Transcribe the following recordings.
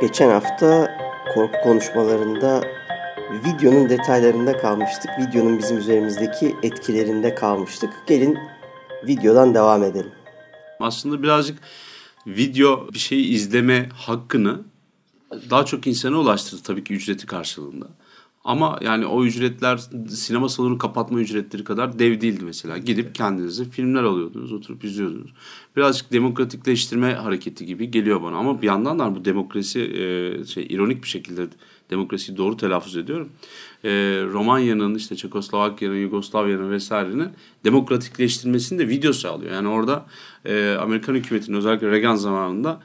Geçen hafta korku konuşmalarında videonun detaylarında kalmıştık. Videonun bizim üzerimizdeki etkilerinde kalmıştık. Gelin videodan devam edelim. Aslında birazcık video bir şeyi izleme hakkını daha çok insana ulaştırdı tabii ki ücreti karşılığında. Ama yani o ücretler sinema salonu kapatma ücretleri kadar dev değildi mesela. Gidip kendinize filmler alıyordunuz, oturup izliyordunuz. Birazcık demokratikleştirme hareketi gibi geliyor bana. Ama bir yandan da bu demokrasi e, şey ironik bir şekilde demokrasiyi doğru telaffuz ediyorum. E, Romanya'nın işte Çekoslovakya'nın, Yugoslavya'nın vesairenin demokratikleştirmesini de video sağlıyor. Yani orada e, Amerikan hükümetinin özellikle Reagan zamanında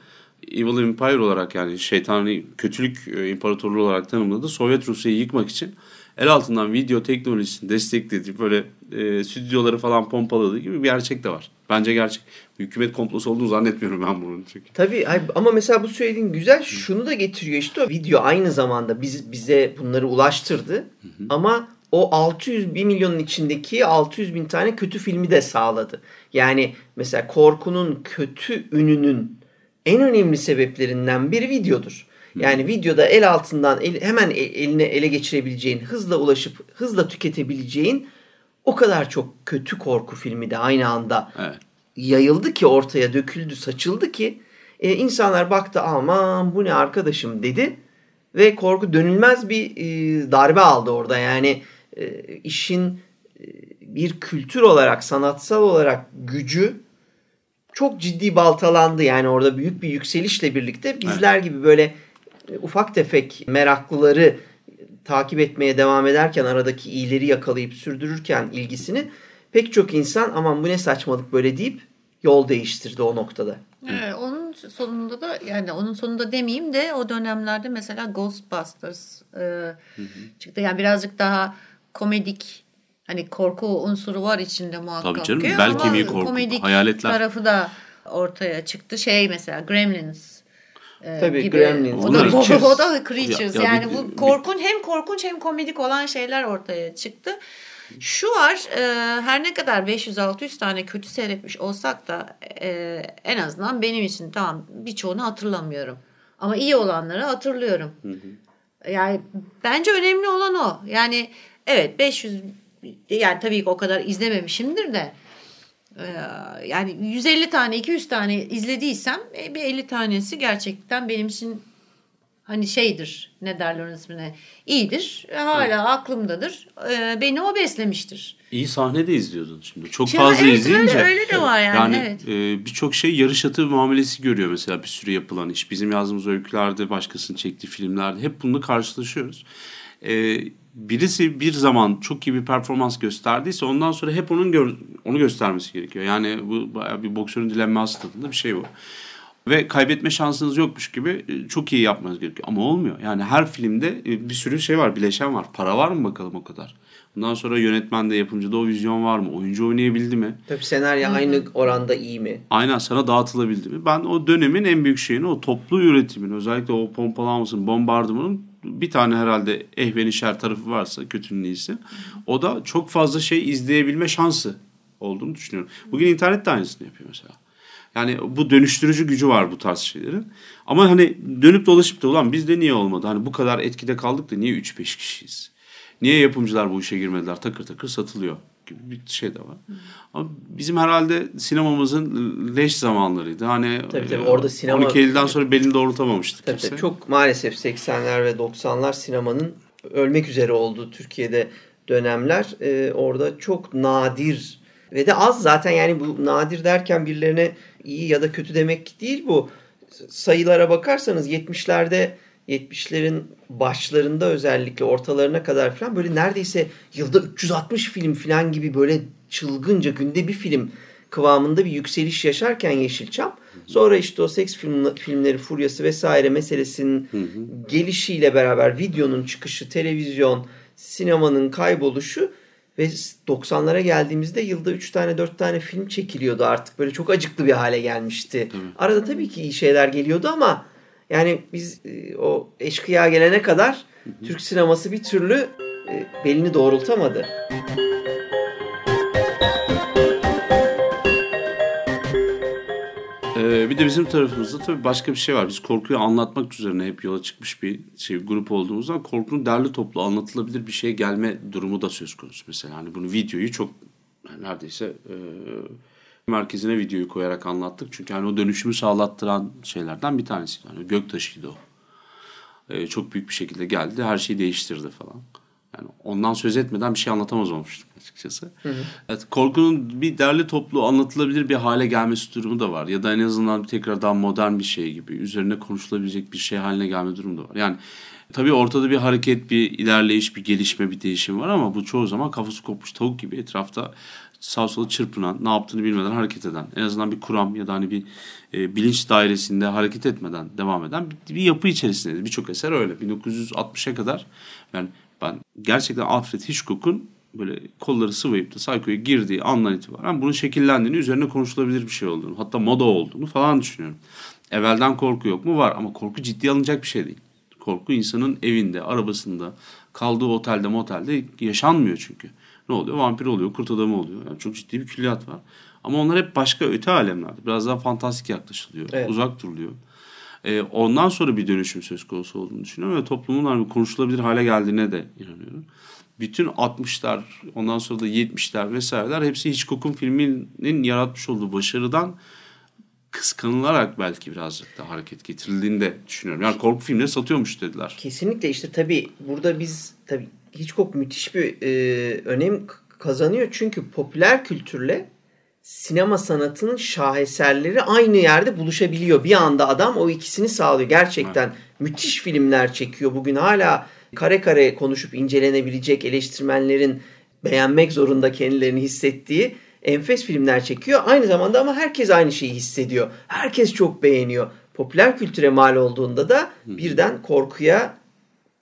Evil Empire olarak yani şeytani kötülük e, imparatorluğu olarak tanımladı. Sovyet Rusya'yı yıkmak için el altından video teknolojisini desteklediği böyle e, stüdyoları falan pompaladığı gibi bir gerçek de var. Bence gerçek. Hükümet komplosu olduğunu zannetmiyorum ben bunun. Çünkü. Tabii ama mesela bu söylediğin güzel şunu da getiriyor işte o video aynı zamanda biz, bize bunları ulaştırdı. Hı hı. Ama o 600 bir milyonun içindeki 600 bin tane kötü filmi de sağladı. Yani mesela korkunun kötü ününün en önemli sebeplerinden biri videodur. Yani videoda el altından el, hemen eline ele geçirebileceğin, hızla ulaşıp hızla tüketebileceğin o kadar çok kötü korku filmi de aynı anda evet. yayıldı ki ortaya döküldü, saçıldı ki e, insanlar baktı aman bu ne arkadaşım dedi ve korku dönülmez bir e, darbe aldı orada. Yani e, işin e, bir kültür olarak, sanatsal olarak gücü çok ciddi baltalandı. Yani orada büyük bir yükselişle birlikte bizler evet. gibi böyle e, ufak tefek meraklıları takip etmeye devam ederken aradaki iyileri yakalayıp sürdürürken ilgisini pek çok insan aman bu ne saçmalık böyle deyip yol değiştirdi o noktada. Evet, onun sonunda da yani onun sonunda demeyeyim de o dönemlerde mesela Ghostbusters e, hı hı. çıktı. Yani birazcık daha komedik hani korku unsuru var içinde muhakkak. Tabii canım bel kemiği korku, komedik hayaletler. tarafı da ortaya çıktı. Şey mesela Gremlins Tabii gibi. Gremlins. O da, Creatures. o da Creatures. Ya, ya yani bir, bu korkun hem korkunç hem komedik olan şeyler ortaya çıktı. Şu var e, her ne kadar 500-600 tane kötü seyretmiş olsak da e, en azından benim için tamam birçoğunu hatırlamıyorum. Ama iyi olanları hatırlıyorum. Hı hı. Yani bence önemli olan o. Yani evet 500 yani tabii ki o kadar izlememişimdir de e, yani 150 tane 200 tane izlediysem e, bir 50 tanesi gerçekten benim için hani şeydir ne derler onun ismine iyidir hala evet. aklımdadır e, beni o beslemiştir. İyi sahne de izliyordun şimdi çok şimdi, fazla evet, izleyince. Öyle, öyle de var yani. Yani evet. e, birçok şey yarış atı muamelesi görüyor mesela bir sürü yapılan iş. Bizim yazdığımız öykülerde başkasının çektiği filmlerde hep bununla karşılaşıyoruz. E, birisi bir zaman çok iyi bir performans gösterdiyse ondan sonra hep onun gö- onu göstermesi gerekiyor. Yani bu bayağı bir boksörün dilenme tadında bir şey bu. Ve kaybetme şansınız yokmuş gibi e, çok iyi yapmanız gerekiyor. Ama olmuyor. Yani her filmde e, bir sürü şey var, bileşen var. Para var mı bakalım o kadar? Bundan sonra yönetmende, yapımcıda o vizyon var mı? Oyuncu oynayabildi mi? Tabii senaryo Hı-hı. aynı oranda iyi mi? Aynen sana dağıtılabildi mi? Ben o dönemin en büyük şeyini o toplu üretimin özellikle o pompalanmasının, bombardımanın bir tane herhalde ehvenişer tarafı varsa kötünün iyisi. O da çok fazla şey izleyebilme şansı olduğunu düşünüyorum. Bugün internet de aynısını yapıyor mesela. Yani bu dönüştürücü gücü var bu tarz şeylerin. Ama hani dönüp dolaşıp da ulan bizde niye olmadı? Hani bu kadar etkide kaldık da niye 3-5 kişiyiz? Niye yapımcılar bu işe girmediler? Takır takır satılıyor gibi bir şey de var. Ama bizim herhalde sinemamızın leş zamanlarıydı. Hani tabii, tabii, orada sinema 12 Eylül'den sonra belini doğrultamamıştık. Tabii, tabii, çok maalesef 80'ler ve 90'lar sinemanın ölmek üzere olduğu Türkiye'de dönemler. Ee, orada çok nadir ve de az zaten yani bu nadir derken birilerine iyi ya da kötü demek değil bu. Sayılara bakarsanız 70'lerde 70'lerin başlarında özellikle ortalarına kadar falan böyle neredeyse yılda 360 film falan gibi böyle çılgınca günde bir film kıvamında bir yükseliş yaşarken Yeşilçam sonra işte o seks film, filmleri furyası vesaire meselesinin gelişiyle beraber videonun çıkışı, televizyon, sinemanın kayboluşu Ve 90'lara geldiğimizde yılda 3 tane 4 tane film çekiliyordu artık. Böyle çok acıklı bir hale gelmişti. Tabii. Arada tabii ki iyi şeyler geliyordu ama yani biz e, o eşkıya gelene kadar hı hı. Türk sineması bir türlü e, belini doğrultamadı. Ee, bir de bizim tarafımızda tabii başka bir şey var. Biz korkuyu anlatmak üzerine hep yola çıkmış bir şey grup olduğumuzdan korkunun derli toplu anlatılabilir bir şeye gelme durumu da söz konusu. Mesela hani bunu videoyu çok neredeyse e, merkezine videoyu koyarak anlattık. Çünkü hani o dönüşümü sağlattıran şeylerden bir tanesi. Yani göktaşıydı o. E, çok büyük bir şekilde geldi. Her şeyi değiştirdi falan. Yani ondan söz etmeden bir şey anlatamaz olmuştum açıkçası. Hı hı. Evet, korkunun bir derli toplu anlatılabilir bir hale gelmesi durumu da var. Ya da en azından bir tekrar daha modern bir şey gibi üzerine konuşulabilecek bir şey haline gelme durumu da var. Yani tabii ortada bir hareket, bir ilerleyiş, bir gelişme, bir değişim var ama bu çoğu zaman kafası kopmuş tavuk gibi etrafta sağ sola çırpınan, ne yaptığını bilmeden hareket eden, en azından bir kuram ya da hani bir e, bilinç dairesinde hareket etmeden devam eden bir, bir yapı içerisinde. Birçok eser öyle. 1960'a kadar yani ben gerçekten Alfred Hitchcock'un böyle kolları sıvayıp da Psycho'ya girdiği andan itibaren bunun şekillendiğini, üzerine konuşulabilir bir şey olduğunu, hatta moda olduğunu falan düşünüyorum. Evvelden korku yok mu? Var ama korku ciddi alınacak bir şey değil. Korku insanın evinde, arabasında, kaldığı otelde, motelde yaşanmıyor çünkü. Ne oluyor? Vampir oluyor, kurt adamı oluyor. Yani çok ciddi bir külliyat var. Ama onlar hep başka öte alemlerde. Biraz daha fantastik yaklaşılıyor. Evet. Uzak duruluyor. Ee, ondan sonra bir dönüşüm söz konusu olduğunu düşünüyorum ve toplumun hani konuşulabilir hale geldiğine de inanıyorum bütün 60'lar ondan sonra da 70'ler vesaireler hepsi Hitchcock'un filminin yaratmış olduğu başarıdan kıskanılarak belki birazcık da hareket getirildiğini de düşünüyorum. Yani korku filmleri satıyormuş dediler. Kesinlikle işte tabii burada biz tabii Hitchcock müthiş bir e, önem kazanıyor. Çünkü popüler kültürle sinema sanatının şaheserleri aynı yerde buluşabiliyor. Bir anda adam o ikisini sağlıyor. Gerçekten evet. müthiş filmler çekiyor. Bugün hala kare kare konuşup incelenebilecek eleştirmenlerin beğenmek zorunda kendilerini hissettiği enfes filmler çekiyor. Aynı zamanda ama herkes aynı şeyi hissediyor. Herkes çok beğeniyor. Popüler kültüre mal olduğunda da birden korkuya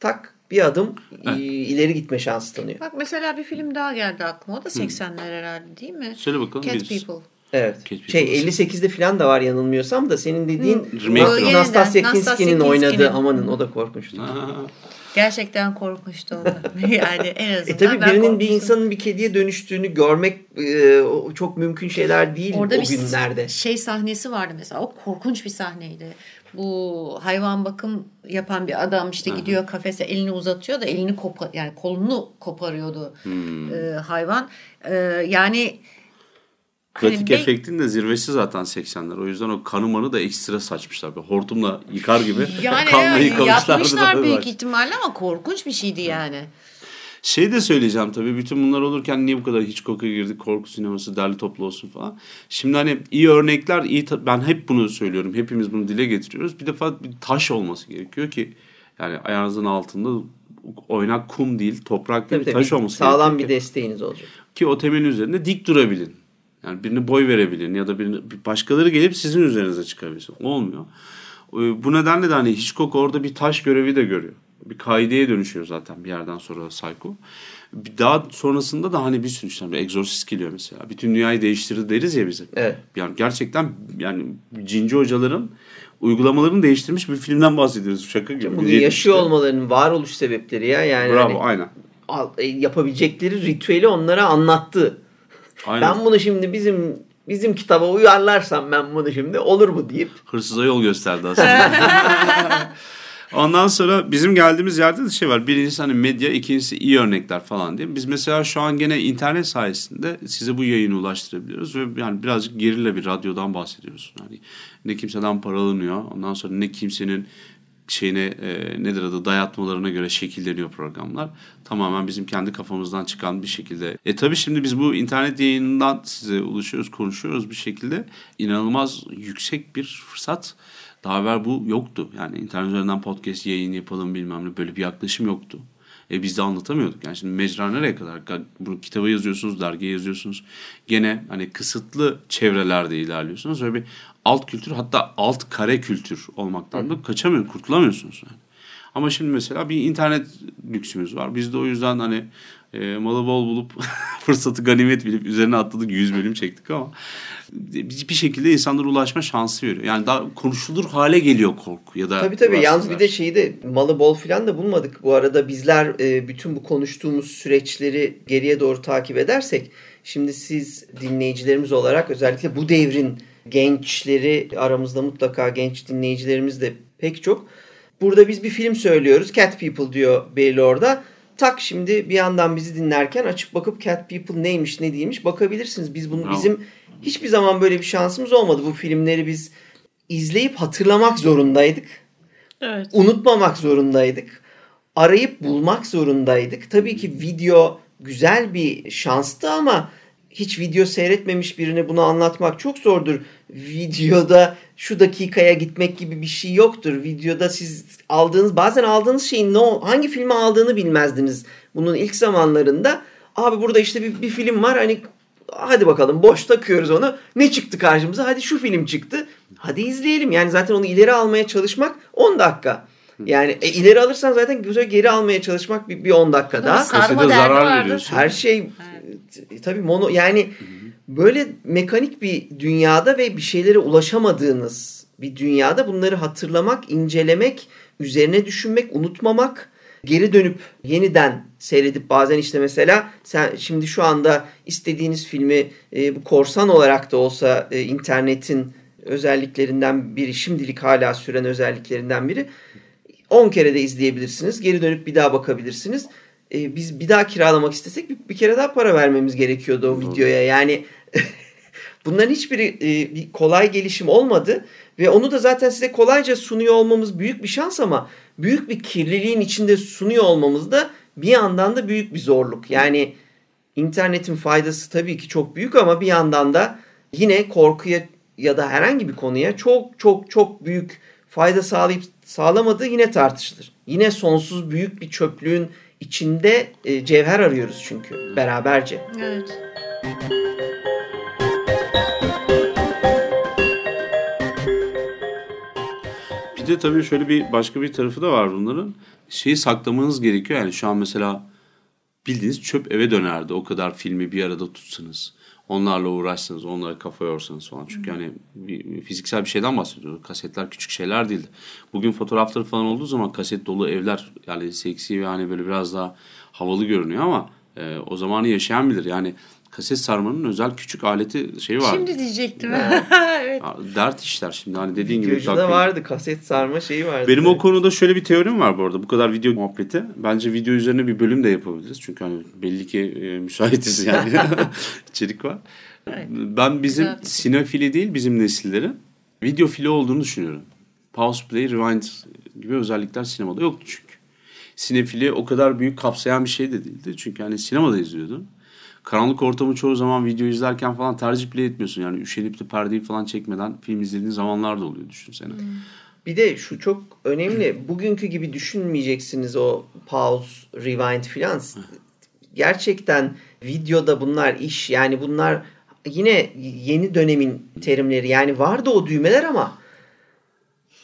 tak bir adım evet. ileri gitme şansı tanıyor. Bak mesela bir film daha geldi aklıma. O da 80'ler herhalde değil mi? Söyle bakalım. Cat biz. People. Evet. Şey 58'de falan da var yanılmıyorsam da senin dediğin Hı. Nastasya Kinski'nin oynadığı amanın o da korkunçtu. Gerçekten korkmuştu onu. yani en azından e tabii birinin bir insanın bir kediye dönüştüğünü görmek e, çok mümkün şeyler değil Orada o günlerde. şey sahnesi vardı mesela. O korkunç bir sahneydi. Bu hayvan bakım yapan bir adam işte gidiyor kafese elini uzatıyor da elini kopar yani kolunu koparıyordu hmm. e, hayvan. E, yani Pratik hani efektin de zirvesi zaten 80'ler. O yüzden o kanımanı da ekstra saçmışlar. Böyle hortumla yıkar gibi yani kanla yıkamışlar. Yapmışlar büyük ihtimalle ama korkunç bir şeydi yani. Şey de söyleyeceğim tabii bütün bunlar olurken niye bu kadar hiç Hitchcock'a girdik korku sineması derli toplu olsun falan. Şimdi hani iyi örnekler iyi ben hep bunu söylüyorum hepimiz bunu dile getiriyoruz. Bir defa bir taş olması gerekiyor ki yani ayağınızın altında oynak kum değil toprak değil tabii, taş olması sağlam gerekiyor. Sağlam bir desteğiniz olacak. Ki o temelin üzerinde dik durabilin. Yani birini boy verebilin ya da birini, başkaları gelip sizin üzerinize çıkabilsin. Olmuyor. Ee, bu nedenle de hani Hitchcock orada bir taş görevi de görüyor. Bir kaideye dönüşüyor zaten bir yerden sonra Psycho. Daha sonrasında da hani bir sürü işte bir Exorcist geliyor mesela. Bütün dünyayı değiştirdi deriz ya bize. Evet. Yani gerçekten yani cinci hocaların uygulamalarını değiştirmiş bir filmden bahsediyoruz. Şaka gibi. Bunu yaşıyor olmalarının varoluş sebepleri ya. Yani Bravo hani, aynen. E, yapabilecekleri ritüeli onlara anlattı. Aynen. Ben bunu şimdi bizim bizim kitaba uyarlarsam ben bunu şimdi olur mu deyip. Hırsıza yol gösterdi aslında. Ondan sonra bizim geldiğimiz yerde de şey var. Birincisi hani medya, ikincisi iyi örnekler falan diye. Biz mesela şu an gene internet sayesinde size bu yayını ulaştırabiliyoruz ve yani birazcık gerilla bir radyodan bahsediyoruz. Yani ne kimseden para alınıyor. Ondan sonra ne kimsenin şeyine e, nedir adı dayatmalarına göre şekilleniyor programlar. Tamamen bizim kendi kafamızdan çıkan bir şekilde. E tabi şimdi biz bu internet yayınından size ulaşıyoruz, konuşuyoruz bir şekilde. inanılmaz yüksek bir fırsat. Daha evvel bu yoktu. Yani internet üzerinden podcast yayın yapalım bilmem ne böyle bir yaklaşım yoktu. E biz de anlatamıyorduk. Yani şimdi mecra nereye kadar? Bu kitabı yazıyorsunuz, dergi yazıyorsunuz. Gene hani kısıtlı çevrelerde ilerliyorsunuz. Böyle bir alt kültür hatta alt kare kültür olmaktan da kaçamıyor, kurtulamıyorsunuz yani. Ama şimdi mesela bir internet lüksümüz var. Biz de o yüzden hani e, malı bol bulup fırsatı ganimet bilip üzerine atladık 100 bölüm çektik ama bir şekilde insanlara ulaşma şansı veriyor. Yani daha konuşulur hale geliyor korku ya da Tabii tabii yalnız bir de şeyi de malı bol falan da bulmadık. Bu arada bizler e, bütün bu konuştuğumuz süreçleri geriye doğru takip edersek şimdi siz dinleyicilerimiz olarak özellikle bu devrin gençleri aramızda mutlaka genç dinleyicilerimiz de pek çok. Burada biz bir film söylüyoruz. Cat People diyor belli orada. Tak şimdi bir yandan bizi dinlerken açıp bakıp Cat People neymiş ne değilmiş bakabilirsiniz. Biz bunu bizim hiçbir zaman böyle bir şansımız olmadı. Bu filmleri biz izleyip hatırlamak zorundaydık. Evet. Unutmamak zorundaydık. Arayıp bulmak zorundaydık. Tabii ki video güzel bir şanstı ama hiç video seyretmemiş birine bunu anlatmak çok zordur. Videoda şu dakikaya gitmek gibi bir şey yoktur. Videoda siz aldığınız bazen aldığınız şeyin ne hangi filmi aldığını bilmezdiniz. Bunun ilk zamanlarında abi burada işte bir, bir film var hani hadi bakalım boş takıyoruz onu. Ne çıktı karşımıza? Hadi şu film çıktı. Hadi izleyelim. Yani zaten onu ileri almaya çalışmak 10 dakika. Yani e, ileri alırsan zaten güzel geri almaya çalışmak bir, bir 10 dakika daha. Sarma zarar veriyorsun. Her şey evet. tabii mono yani böyle mekanik bir dünyada ve bir şeylere ulaşamadığınız bir dünyada bunları hatırlamak, incelemek, üzerine düşünmek, unutmamak, geri dönüp yeniden seyredip bazen işte mesela sen şimdi şu anda istediğiniz filmi e, bu korsan olarak da olsa e, internetin özelliklerinden biri, şimdilik hala süren özelliklerinden biri 10 kere de izleyebilirsiniz. Geri dönüp bir daha bakabilirsiniz. E, biz bir daha kiralamak istesek bir, bir kere daha para vermemiz gerekiyordu o Doğru. videoya. Yani bunların hiçbiri e, bir kolay gelişim olmadı ve onu da zaten size kolayca sunuyor olmamız büyük bir şans ama büyük bir kirliliğin içinde sunuyor olmamız da bir yandan da büyük bir zorluk. Yani internetin faydası tabii ki çok büyük ama bir yandan da yine korkuya ya da herhangi bir konuya çok çok çok büyük fayda sağlayıp sağlamadığı yine tartışılır. Yine sonsuz büyük bir çöplüğün içinde e, cevher arıyoruz çünkü beraberce. Evet. De tabii şöyle bir başka bir tarafı da var bunların. Şeyi saklamanız gerekiyor. Yani şu an mesela bildiğiniz çöp eve dönerdi. O kadar filmi bir arada tutsanız onlarla uğraşsanız, onlara kafa yorsanız falan. Çünkü hani bir, fiziksel bir şeyden bahsediyoruz. Kasetler küçük şeyler değildi. Bugün fotoğrafları falan olduğu zaman kaset dolu evler yani seksi ve hani böyle biraz daha havalı görünüyor ama e, o zamanı yaşayan bilir. Yani kaset sarmanın özel küçük aleti şeyi var. Şimdi diyecektim. evet. Dert işler şimdi hani dediğin gibi. Videocuda vardı kaset sarma şeyi vardı. Benim o konuda şöyle bir teorim var bu arada. Bu kadar video muhabbeti. Bence video üzerine bir bölüm de yapabiliriz. Çünkü hani belli ki e, müsaitiz yani. içerik var. Evet. Ben bizim Güzel. sinefili değil bizim nesillerin video fili olduğunu düşünüyorum. Pause, play, rewind gibi özellikler sinemada yoktu çünkü. Sinefili o kadar büyük kapsayan bir şey de değildi. Çünkü hani sinemada izliyordun karanlık ortamı çoğu zaman video izlerken falan tercih bile etmiyorsun. Yani üşenip de perdeyi falan çekmeden film izlediğin zamanlar da oluyor düşünsene. Hmm. Bir de şu çok önemli. Bugünkü gibi düşünmeyeceksiniz o pause, rewind filan. Gerçekten videoda bunlar iş. Yani bunlar yine yeni dönemin terimleri. Yani vardı o düğmeler ama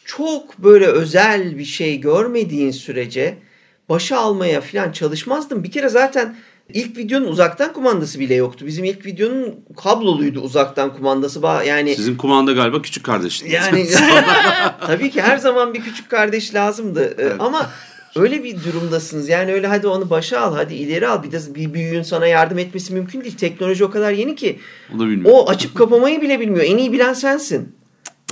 çok böyle özel bir şey görmediğin sürece başa almaya falan çalışmazdım. Bir kere zaten İlk videonun uzaktan kumandası bile yoktu. Bizim ilk videonun kabloluydu uzaktan kumandası. Yani Sizin kumanda galiba küçük kardeşiniz. Yani tabii ki her zaman bir küçük kardeş lazımdı. Ee, evet. Ama öyle bir durumdasınız. Yani öyle hadi onu başa al, hadi ileri al. Bir de bir büyüğün sana yardım etmesi mümkün değil. Teknoloji o kadar yeni ki. O da bilmiyor. O açıp kapamayı bile bilmiyor. En iyi bilen sensin.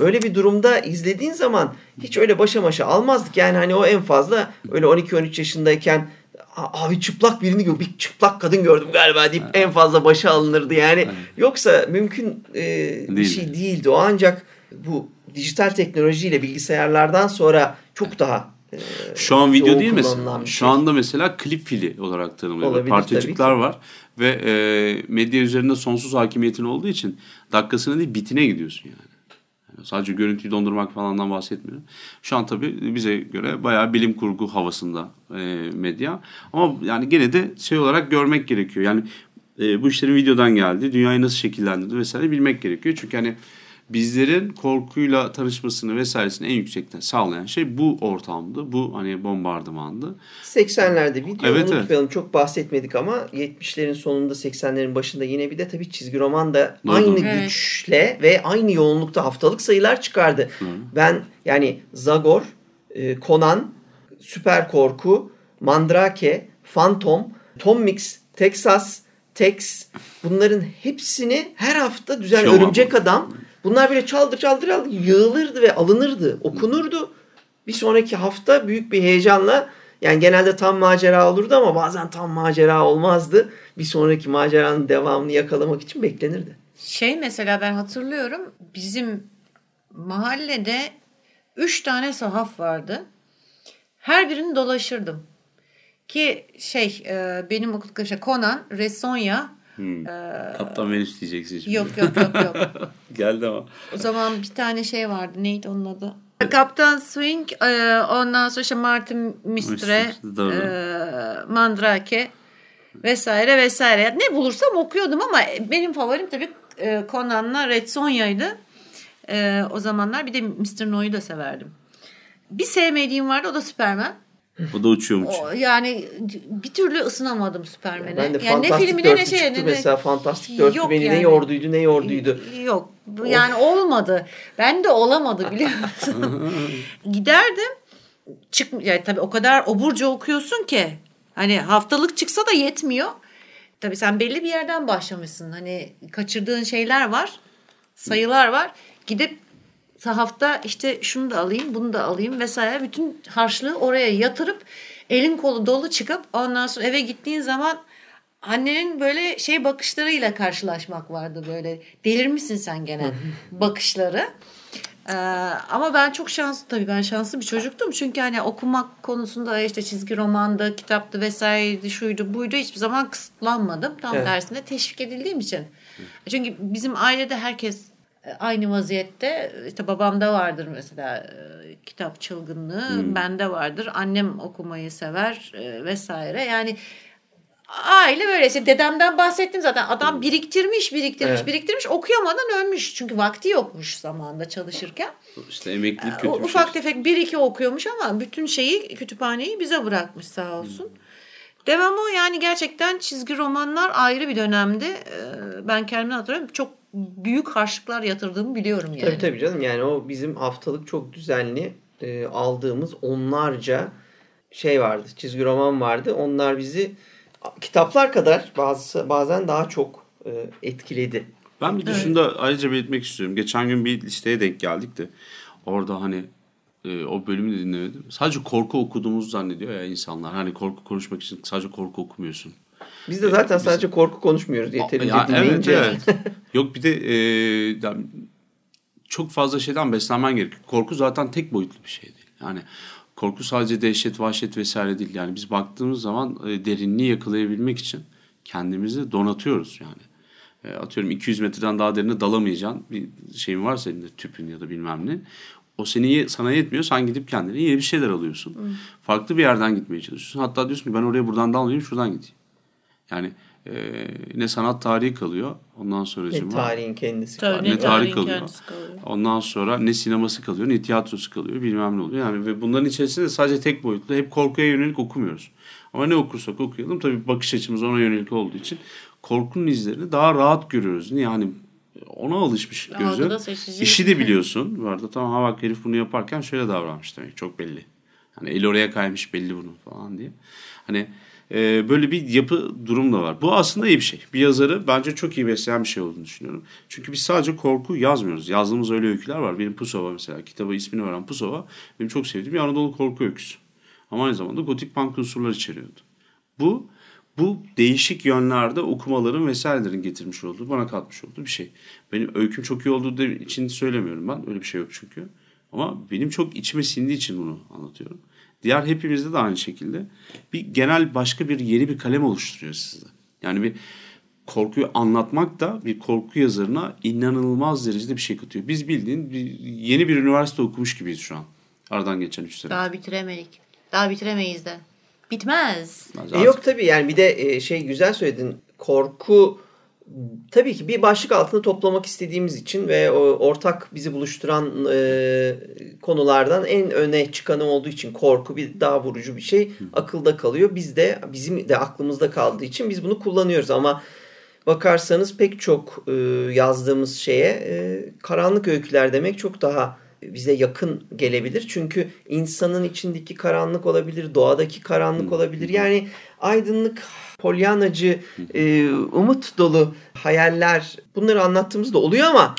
Öyle bir durumda izlediğin zaman hiç öyle başa başa almazdık. Yani hani o en fazla öyle 12-13 yaşındayken abi çıplak birini gör, bir çıplak kadın gördüm galiba deyip en fazla başa alınırdı yani. Yoksa mümkün e, Değil. bir şey değildi. O ancak bu dijital teknolojiyle bilgisayarlardan sonra çok daha e, şu an video değil mi? Şu şey. anda mesela klip fili olarak tanımlıyorlar. Parçacıklar var ve e, medya üzerinde sonsuz hakimiyetin olduğu için dakikasına değil bitine gidiyorsun yani. Sadece görüntüyü dondurmak falandan bahsetmiyorum. Şu an tabii bize göre bayağı bilim kurgu havasında e, medya. Ama yani gene de şey olarak görmek gerekiyor. Yani e, bu işlerin videodan geldi, dünyayı nasıl şekillendirdi vesaire bilmek gerekiyor. Çünkü hani bizlerin korkuyla tanışmasını vesairesini en yüksekten sağlayan şey bu ortamdı. Bu hani bombardımandı. 80'lerde video evet, unutmayalım. Evet. Çok bahsetmedik ama 70'lerin sonunda 80'lerin başında yine bir de tabii çizgi roman da Doğru. aynı evet. güçle ve aynı yoğunlukta haftalık sayılar çıkardı. Hı. Ben yani Zagor, e, Conan, Süper Korku, Mandrake, Phantom, Tom Mix, Texas, Tex bunların hepsini her hafta düzenli şey Örümcek Adam bunlar böyle çaldır çaldır çaldır yığılırdı ve alınırdı, okunurdu. Bir sonraki hafta büyük bir heyecanla yani genelde tam macera olurdu ama bazen tam macera olmazdı. Bir sonraki maceranın devamını yakalamak için beklenirdi. Şey mesela ben hatırlıyorum bizim mahallede üç tane sahaf vardı. Her birini dolaşırdım. Ki şey e, benim okuduklarım şey Conan, Resonya, Hmm. Ee, Kaptan Venüs diyeceksin şimdi. Yok yok yok yok. Geldi ama. O zaman bir tane şey vardı. Neydi onun adı? Kaptan Swing, e, ondan sonra işte Martin Mistre, e, Mandrake vesaire vesaire. Ne bulursam okuyordum ama benim favorim tabii e, Conan'la Red Sonya'ydı. E, o zamanlar bir de Mr. No'yu da severdim. Bir sevmediğim vardı o da Superman. O da uçuyormuş. O, yani bir türlü ısınamadım Süpermen'e. Ben de yani Fantastic ne filmine ne şey çıktı ne, mesela Fantastic 4 beni yani. ne yorduydu ne yorduydu. Yok yani of. olmadı. Ben de olamadı biliyor musun? Giderdim. Çık yani tabii o kadar oburca okuyorsun ki hani haftalık çıksa da yetmiyor. Tabii sen belli bir yerden başlamışsın. Hani kaçırdığın şeyler var. Sayılar var. Gidip hafta işte şunu da alayım bunu da alayım vesaire bütün harçlığı oraya yatırıp elin kolu dolu çıkıp ondan sonra eve gittiğin zaman annenin böyle şey bakışlarıyla karşılaşmak vardı böyle delirmişsin sen gene bakışları. Ee, ama ben çok şanslı tabii ben şanslı bir çocuktum çünkü hani okumak konusunda işte çizgi romanda, kitaptı vesaire şuydu buydu hiçbir zaman kısıtlanmadım. Tam evet. tersine teşvik edildiğim için. Çünkü bizim ailede herkes aynı vaziyette işte babamda vardır mesela e, kitap çılgınlığı hmm. bende vardır annem okumayı sever e, vesaire yani aile böylesi dedemden bahsettim zaten adam hmm. biriktirmiş biriktirmiş evet. biriktirmiş okuyamadan ölmüş çünkü vakti yokmuş zamanda çalışırken işte emeklilik kötü bir Ufak şey. tefek bir iki okuyormuş ama bütün şeyi kütüphaneyi bize bırakmış sağ olsun. Hmm. Devamı yani gerçekten çizgi romanlar ayrı bir dönemdi. Ben kendimden hatırlıyorum. Çok büyük harçlıklar yatırdığımı biliyorum yani. Tabii tabii canım yani o bizim haftalık çok düzenli e, aldığımız onlarca şey vardı. Çizgi roman vardı. Onlar bizi kitaplar kadar bazı bazen daha çok e, etkiledi. Ben bir de şunu da ayrıca belirtmek istiyorum. Geçen gün bir listeye denk geldik de orada hani e, o bölümü de dinlemedim. Sadece korku okuduğumuzu zannediyor ya insanlar. Hani korku konuşmak için sadece korku okumuyorsun. Biz de zaten Biz... sadece korku konuşmuyoruz yeterince ya, dinleyince. Evet, evet. Yok bir de e, yani çok fazla şeyden beslenmen gerekiyor. Korku zaten tek boyutlu bir şey değil. Yani korku sadece dehşet, vahşet vesaire değil. Yani biz baktığımız zaman e, derinliği yakalayabilmek için kendimizi donatıyoruz yani. E, atıyorum 200 metreden daha derine dalamayacaksın bir şeyin varsa elinde tüpün ya da bilmem ne. O seni sana yetmiyor. Sen gidip kendine yeni bir şeyler alıyorsun. Hmm. Farklı bir yerden gitmeye çalışıyorsun. Hatta diyorsun ki ben oraya buradan dalmayayım şuradan gideyim. Yani e, ne sanat tarihi kalıyor. Ondan sonra ne tarihin kendisi kalıyor. Ne, ne tarih kalıyor. kalıyor. Ondan sonra ne sineması kalıyor, ne tiyatrosu kalıyor, bilmem ne oluyor. Yani ve bunların içerisinde sadece tek boyutlu hep korkuya yönelik okumuyoruz. Ama ne okursak okuyalım tabii bakış açımız ona yönelik olduğu için korkunun izlerini daha rahat görüyoruz. Yani ona alışmış gözü. İşi de biliyorsun. Bu arada tamam ha bak herif bunu yaparken şöyle davranmış demek çok belli. Hani el oraya kaymış belli bunu falan diye. Hani e, böyle bir yapı durum da var. Bu aslında iyi bir şey. Bir yazarı bence çok iyi besleyen bir şey olduğunu düşünüyorum. Çünkü biz sadece korku yazmıyoruz. Yazdığımız öyle öyküler var. Benim Pusova mesela. Kitabı ismini veren Pusova. Benim çok sevdiğim bir Anadolu korku öyküsü. Ama aynı zamanda gotik punk unsurlar içeriyordu. Bu bu değişik yönlerde okumaların vesairelerin getirmiş olduğu, bana katmış olduğu bir şey. Benim öyküm çok iyi olduğu için söylemiyorum ben. Öyle bir şey yok çünkü. Ama benim çok içime sindiği için bunu anlatıyorum. Diğer hepimizde de aynı şekilde bir genel başka bir yeni bir kalem oluşturuyor sizde. Yani bir korkuyu anlatmak da bir korku yazarına inanılmaz derecede bir şey katıyor. Biz bildiğin bir, yeni bir üniversite okumuş gibiyiz şu an. Aradan geçen 3 sene. Daha bitiremedik. Daha bitiremeyiz de. Bitmez. E yok tabii yani bir de e, şey güzel söyledin. Korku tabii ki bir başlık altında toplamak istediğimiz için ve o ortak bizi buluşturan e, konulardan en öne çıkanı olduğu için korku bir daha vurucu bir şey akılda kalıyor. Biz de bizim de aklımızda kaldığı için biz bunu kullanıyoruz ama bakarsanız pek çok e, yazdığımız şeye e, karanlık öyküler demek çok daha bize yakın gelebilir. Çünkü insanın içindeki karanlık olabilir, doğadaki karanlık olabilir. Yani aydınlık, polyanacı, e, umut dolu hayaller bunları anlattığımızda oluyor ama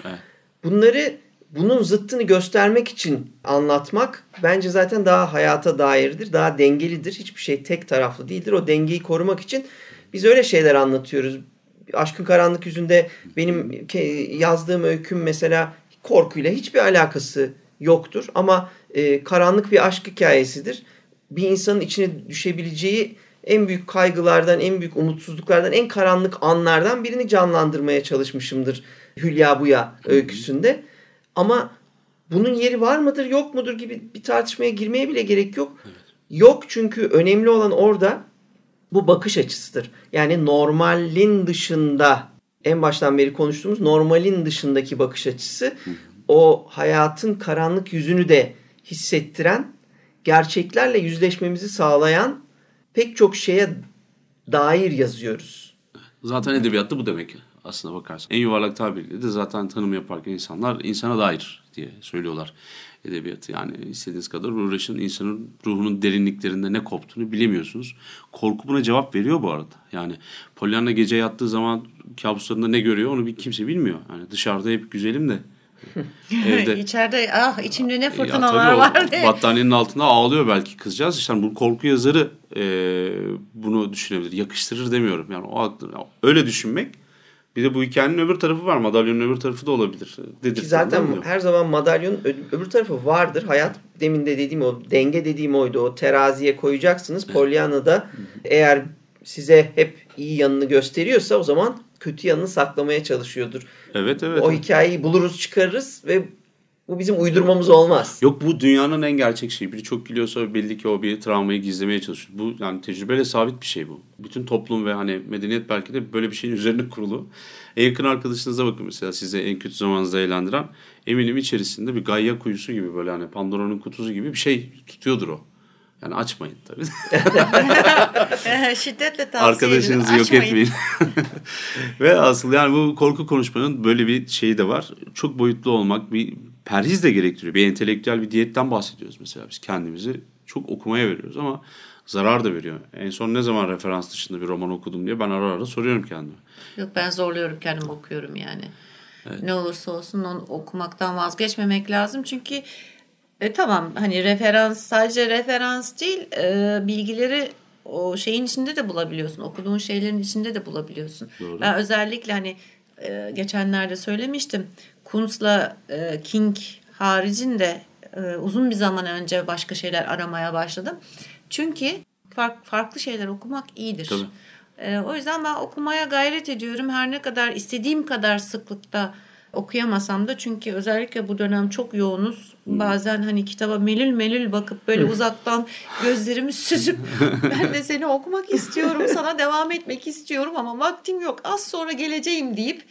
bunları bunun zıttını göstermek için anlatmak bence zaten daha hayata dairdir, daha dengelidir. Hiçbir şey tek taraflı değildir. O dengeyi korumak için biz öyle şeyler anlatıyoruz. Aşkın Karanlık Yüzünde benim yazdığım öyküm mesela korkuyla hiçbir alakası yoktur. Ama e, karanlık bir aşk hikayesidir. Bir insanın içine düşebileceği en büyük kaygılardan, en büyük umutsuzluklardan, en karanlık anlardan birini canlandırmaya çalışmışımdır Hülya Buya öyküsünde. Ama bunun yeri var mıdır yok mudur gibi bir tartışmaya girmeye bile gerek yok. Yok çünkü önemli olan orada bu bakış açısıdır. Yani normalin dışında en baştan beri konuştuğumuz normalin dışındaki bakış açısı o hayatın karanlık yüzünü de hissettiren, gerçeklerle yüzleşmemizi sağlayan pek çok şeye dair yazıyoruz. Zaten edebiyatta bu demek aslına bakarsan. En yuvarlak tabiriyle de zaten tanım yaparken insanlar insana dair diye söylüyorlar edebiyatı. Yani istediğiniz kadar uğraşın insanın ruhunun derinliklerinde ne koptuğunu bilemiyorsunuz. Korku buna cevap veriyor bu arada. Yani Pollyanna gece yattığı zaman kabuslarında ne görüyor onu bir kimse bilmiyor. Yani dışarıda hep güzelim de evde İçeride ah içimde ne fırtınalar var diye. Battaniyenin altında ağlıyor belki kızcağız. İşte bu korku yazarı e, bunu düşünebilir. Yakıştırır demiyorum. Yani o aklı, öyle düşünmek. Bir de bu hikayenin öbür tarafı var. Madalyonun öbür tarafı da olabilir. Dedirten Ki zaten her zaman madalyonun öbür tarafı vardır. Hayat demin de dediğim o denge dediğim oydu. O teraziye koyacaksınız. Pollyanna'da eğer size hep iyi yanını gösteriyorsa o zaman kötü yanını saklamaya çalışıyordur. Evet evet. O hikayeyi buluruz çıkarırız ve bu bizim uydurmamız olmaz. Yok bu dünyanın en gerçek şeyi. Biri çok gülüyorsa belli ki o bir travmayı gizlemeye çalışıyor. Bu yani tecrübeyle sabit bir şey bu. Bütün toplum ve hani medeniyet belki de böyle bir şeyin üzerine kurulu. En yakın arkadaşınıza bakın mesela size en kötü zamanınızda eğlendiren. Eminim içerisinde bir gayya kuyusu gibi böyle hani Pandora'nın kutusu gibi bir şey tutuyordur o. Yani açmayın tabii. Şiddetle tavsiye Arkadaşınızı yok etmeyin. Ve asıl yani bu korku konuşmanın böyle bir şeyi de var. Çok boyutlu olmak bir perhiz de gerektiriyor. Bir entelektüel bir diyetten bahsediyoruz mesela biz kendimizi çok okumaya veriyoruz ama zarar da veriyor. En son ne zaman referans dışında bir roman okudum diye ben ara ara soruyorum kendime. Yok ben zorluyorum kendim okuyorum yani. Ne olursa olsun onu okumaktan vazgeçmemek lazım. Çünkü e, tamam hani referans sadece referans değil e, bilgileri o şeyin içinde de bulabiliyorsun. Okuduğun şeylerin içinde de bulabiliyorsun. Doğru. Ben özellikle hani e, geçenlerde söylemiştim. Kuntz'la e, King haricinde e, uzun bir zaman önce başka şeyler aramaya başladım. Çünkü fark, farklı şeyler okumak iyidir. Tabii. Ee, o yüzden ben okumaya gayret ediyorum. Her ne kadar istediğim kadar sıklıkta okuyamasam da çünkü özellikle bu dönem çok yoğunuz. Bazen hani kitaba melül melül bakıp böyle uzaktan gözlerimi süzüp ben de seni okumak istiyorum, sana devam etmek istiyorum ama vaktim yok. Az sonra geleceğim deyip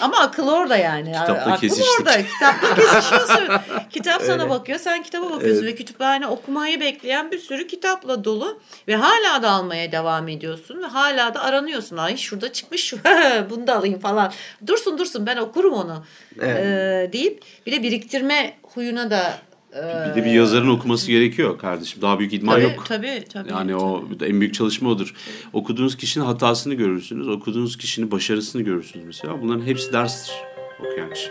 ama akıl orada yani. Kitapla Aklın kesiştik. orada. Kitapla kesişiyorsun. Kitap sana bakıyor, sen kitaba bakıyorsun ve kütüphane okumayı bekleyen bir sürü kitapla dolu ve hala da almaya devam ediyorsun ve hala da aranıyorsun. Ay şurada çıkmış bunu da alayım falan. Dursun dursun ben okurum onu Evet. Ee, deyip bir de biriktirme huyuna da e, Bir de bir yazarın okuması gerekiyor kardeşim. Daha büyük idman tabii, yok. Tabii tabii. Yani o en büyük çalışma odur. Okuduğunuz kişinin hatasını görürsünüz. Okuduğunuz kişinin başarısını görürsünüz mesela. Bunların hepsi derstir okuyan kişi.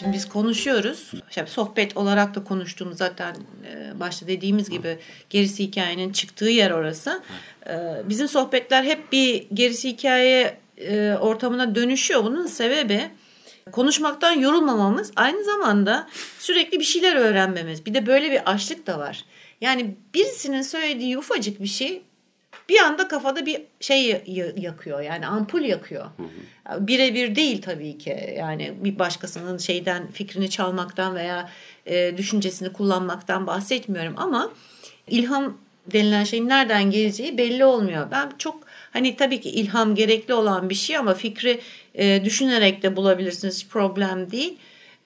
Şimdi biz konuşuyoruz. İşte sohbet olarak da konuştuğumuz zaten e, başta dediğimiz gibi gerisi hikayenin çıktığı yer orası. E, Bizim sohbetler hep bir gerisi hikaye e, ortamına dönüşüyor. Bunun sebebi konuşmaktan yorulmamamız aynı zamanda sürekli bir şeyler öğrenmemiz. Bir de böyle bir açlık da var. Yani birisinin söylediği ufacık bir şey bir anda kafada bir şey yakıyor yani ampul yakıyor. Birebir değil tabii ki yani bir başkasının şeyden fikrini çalmaktan veya e, düşüncesini kullanmaktan bahsetmiyorum ama ilham denilen şeyin nereden geleceği belli olmuyor. Ben çok hani tabii ki ilham gerekli olan bir şey ama fikri e, düşünerek de bulabilirsiniz hiç problem değil.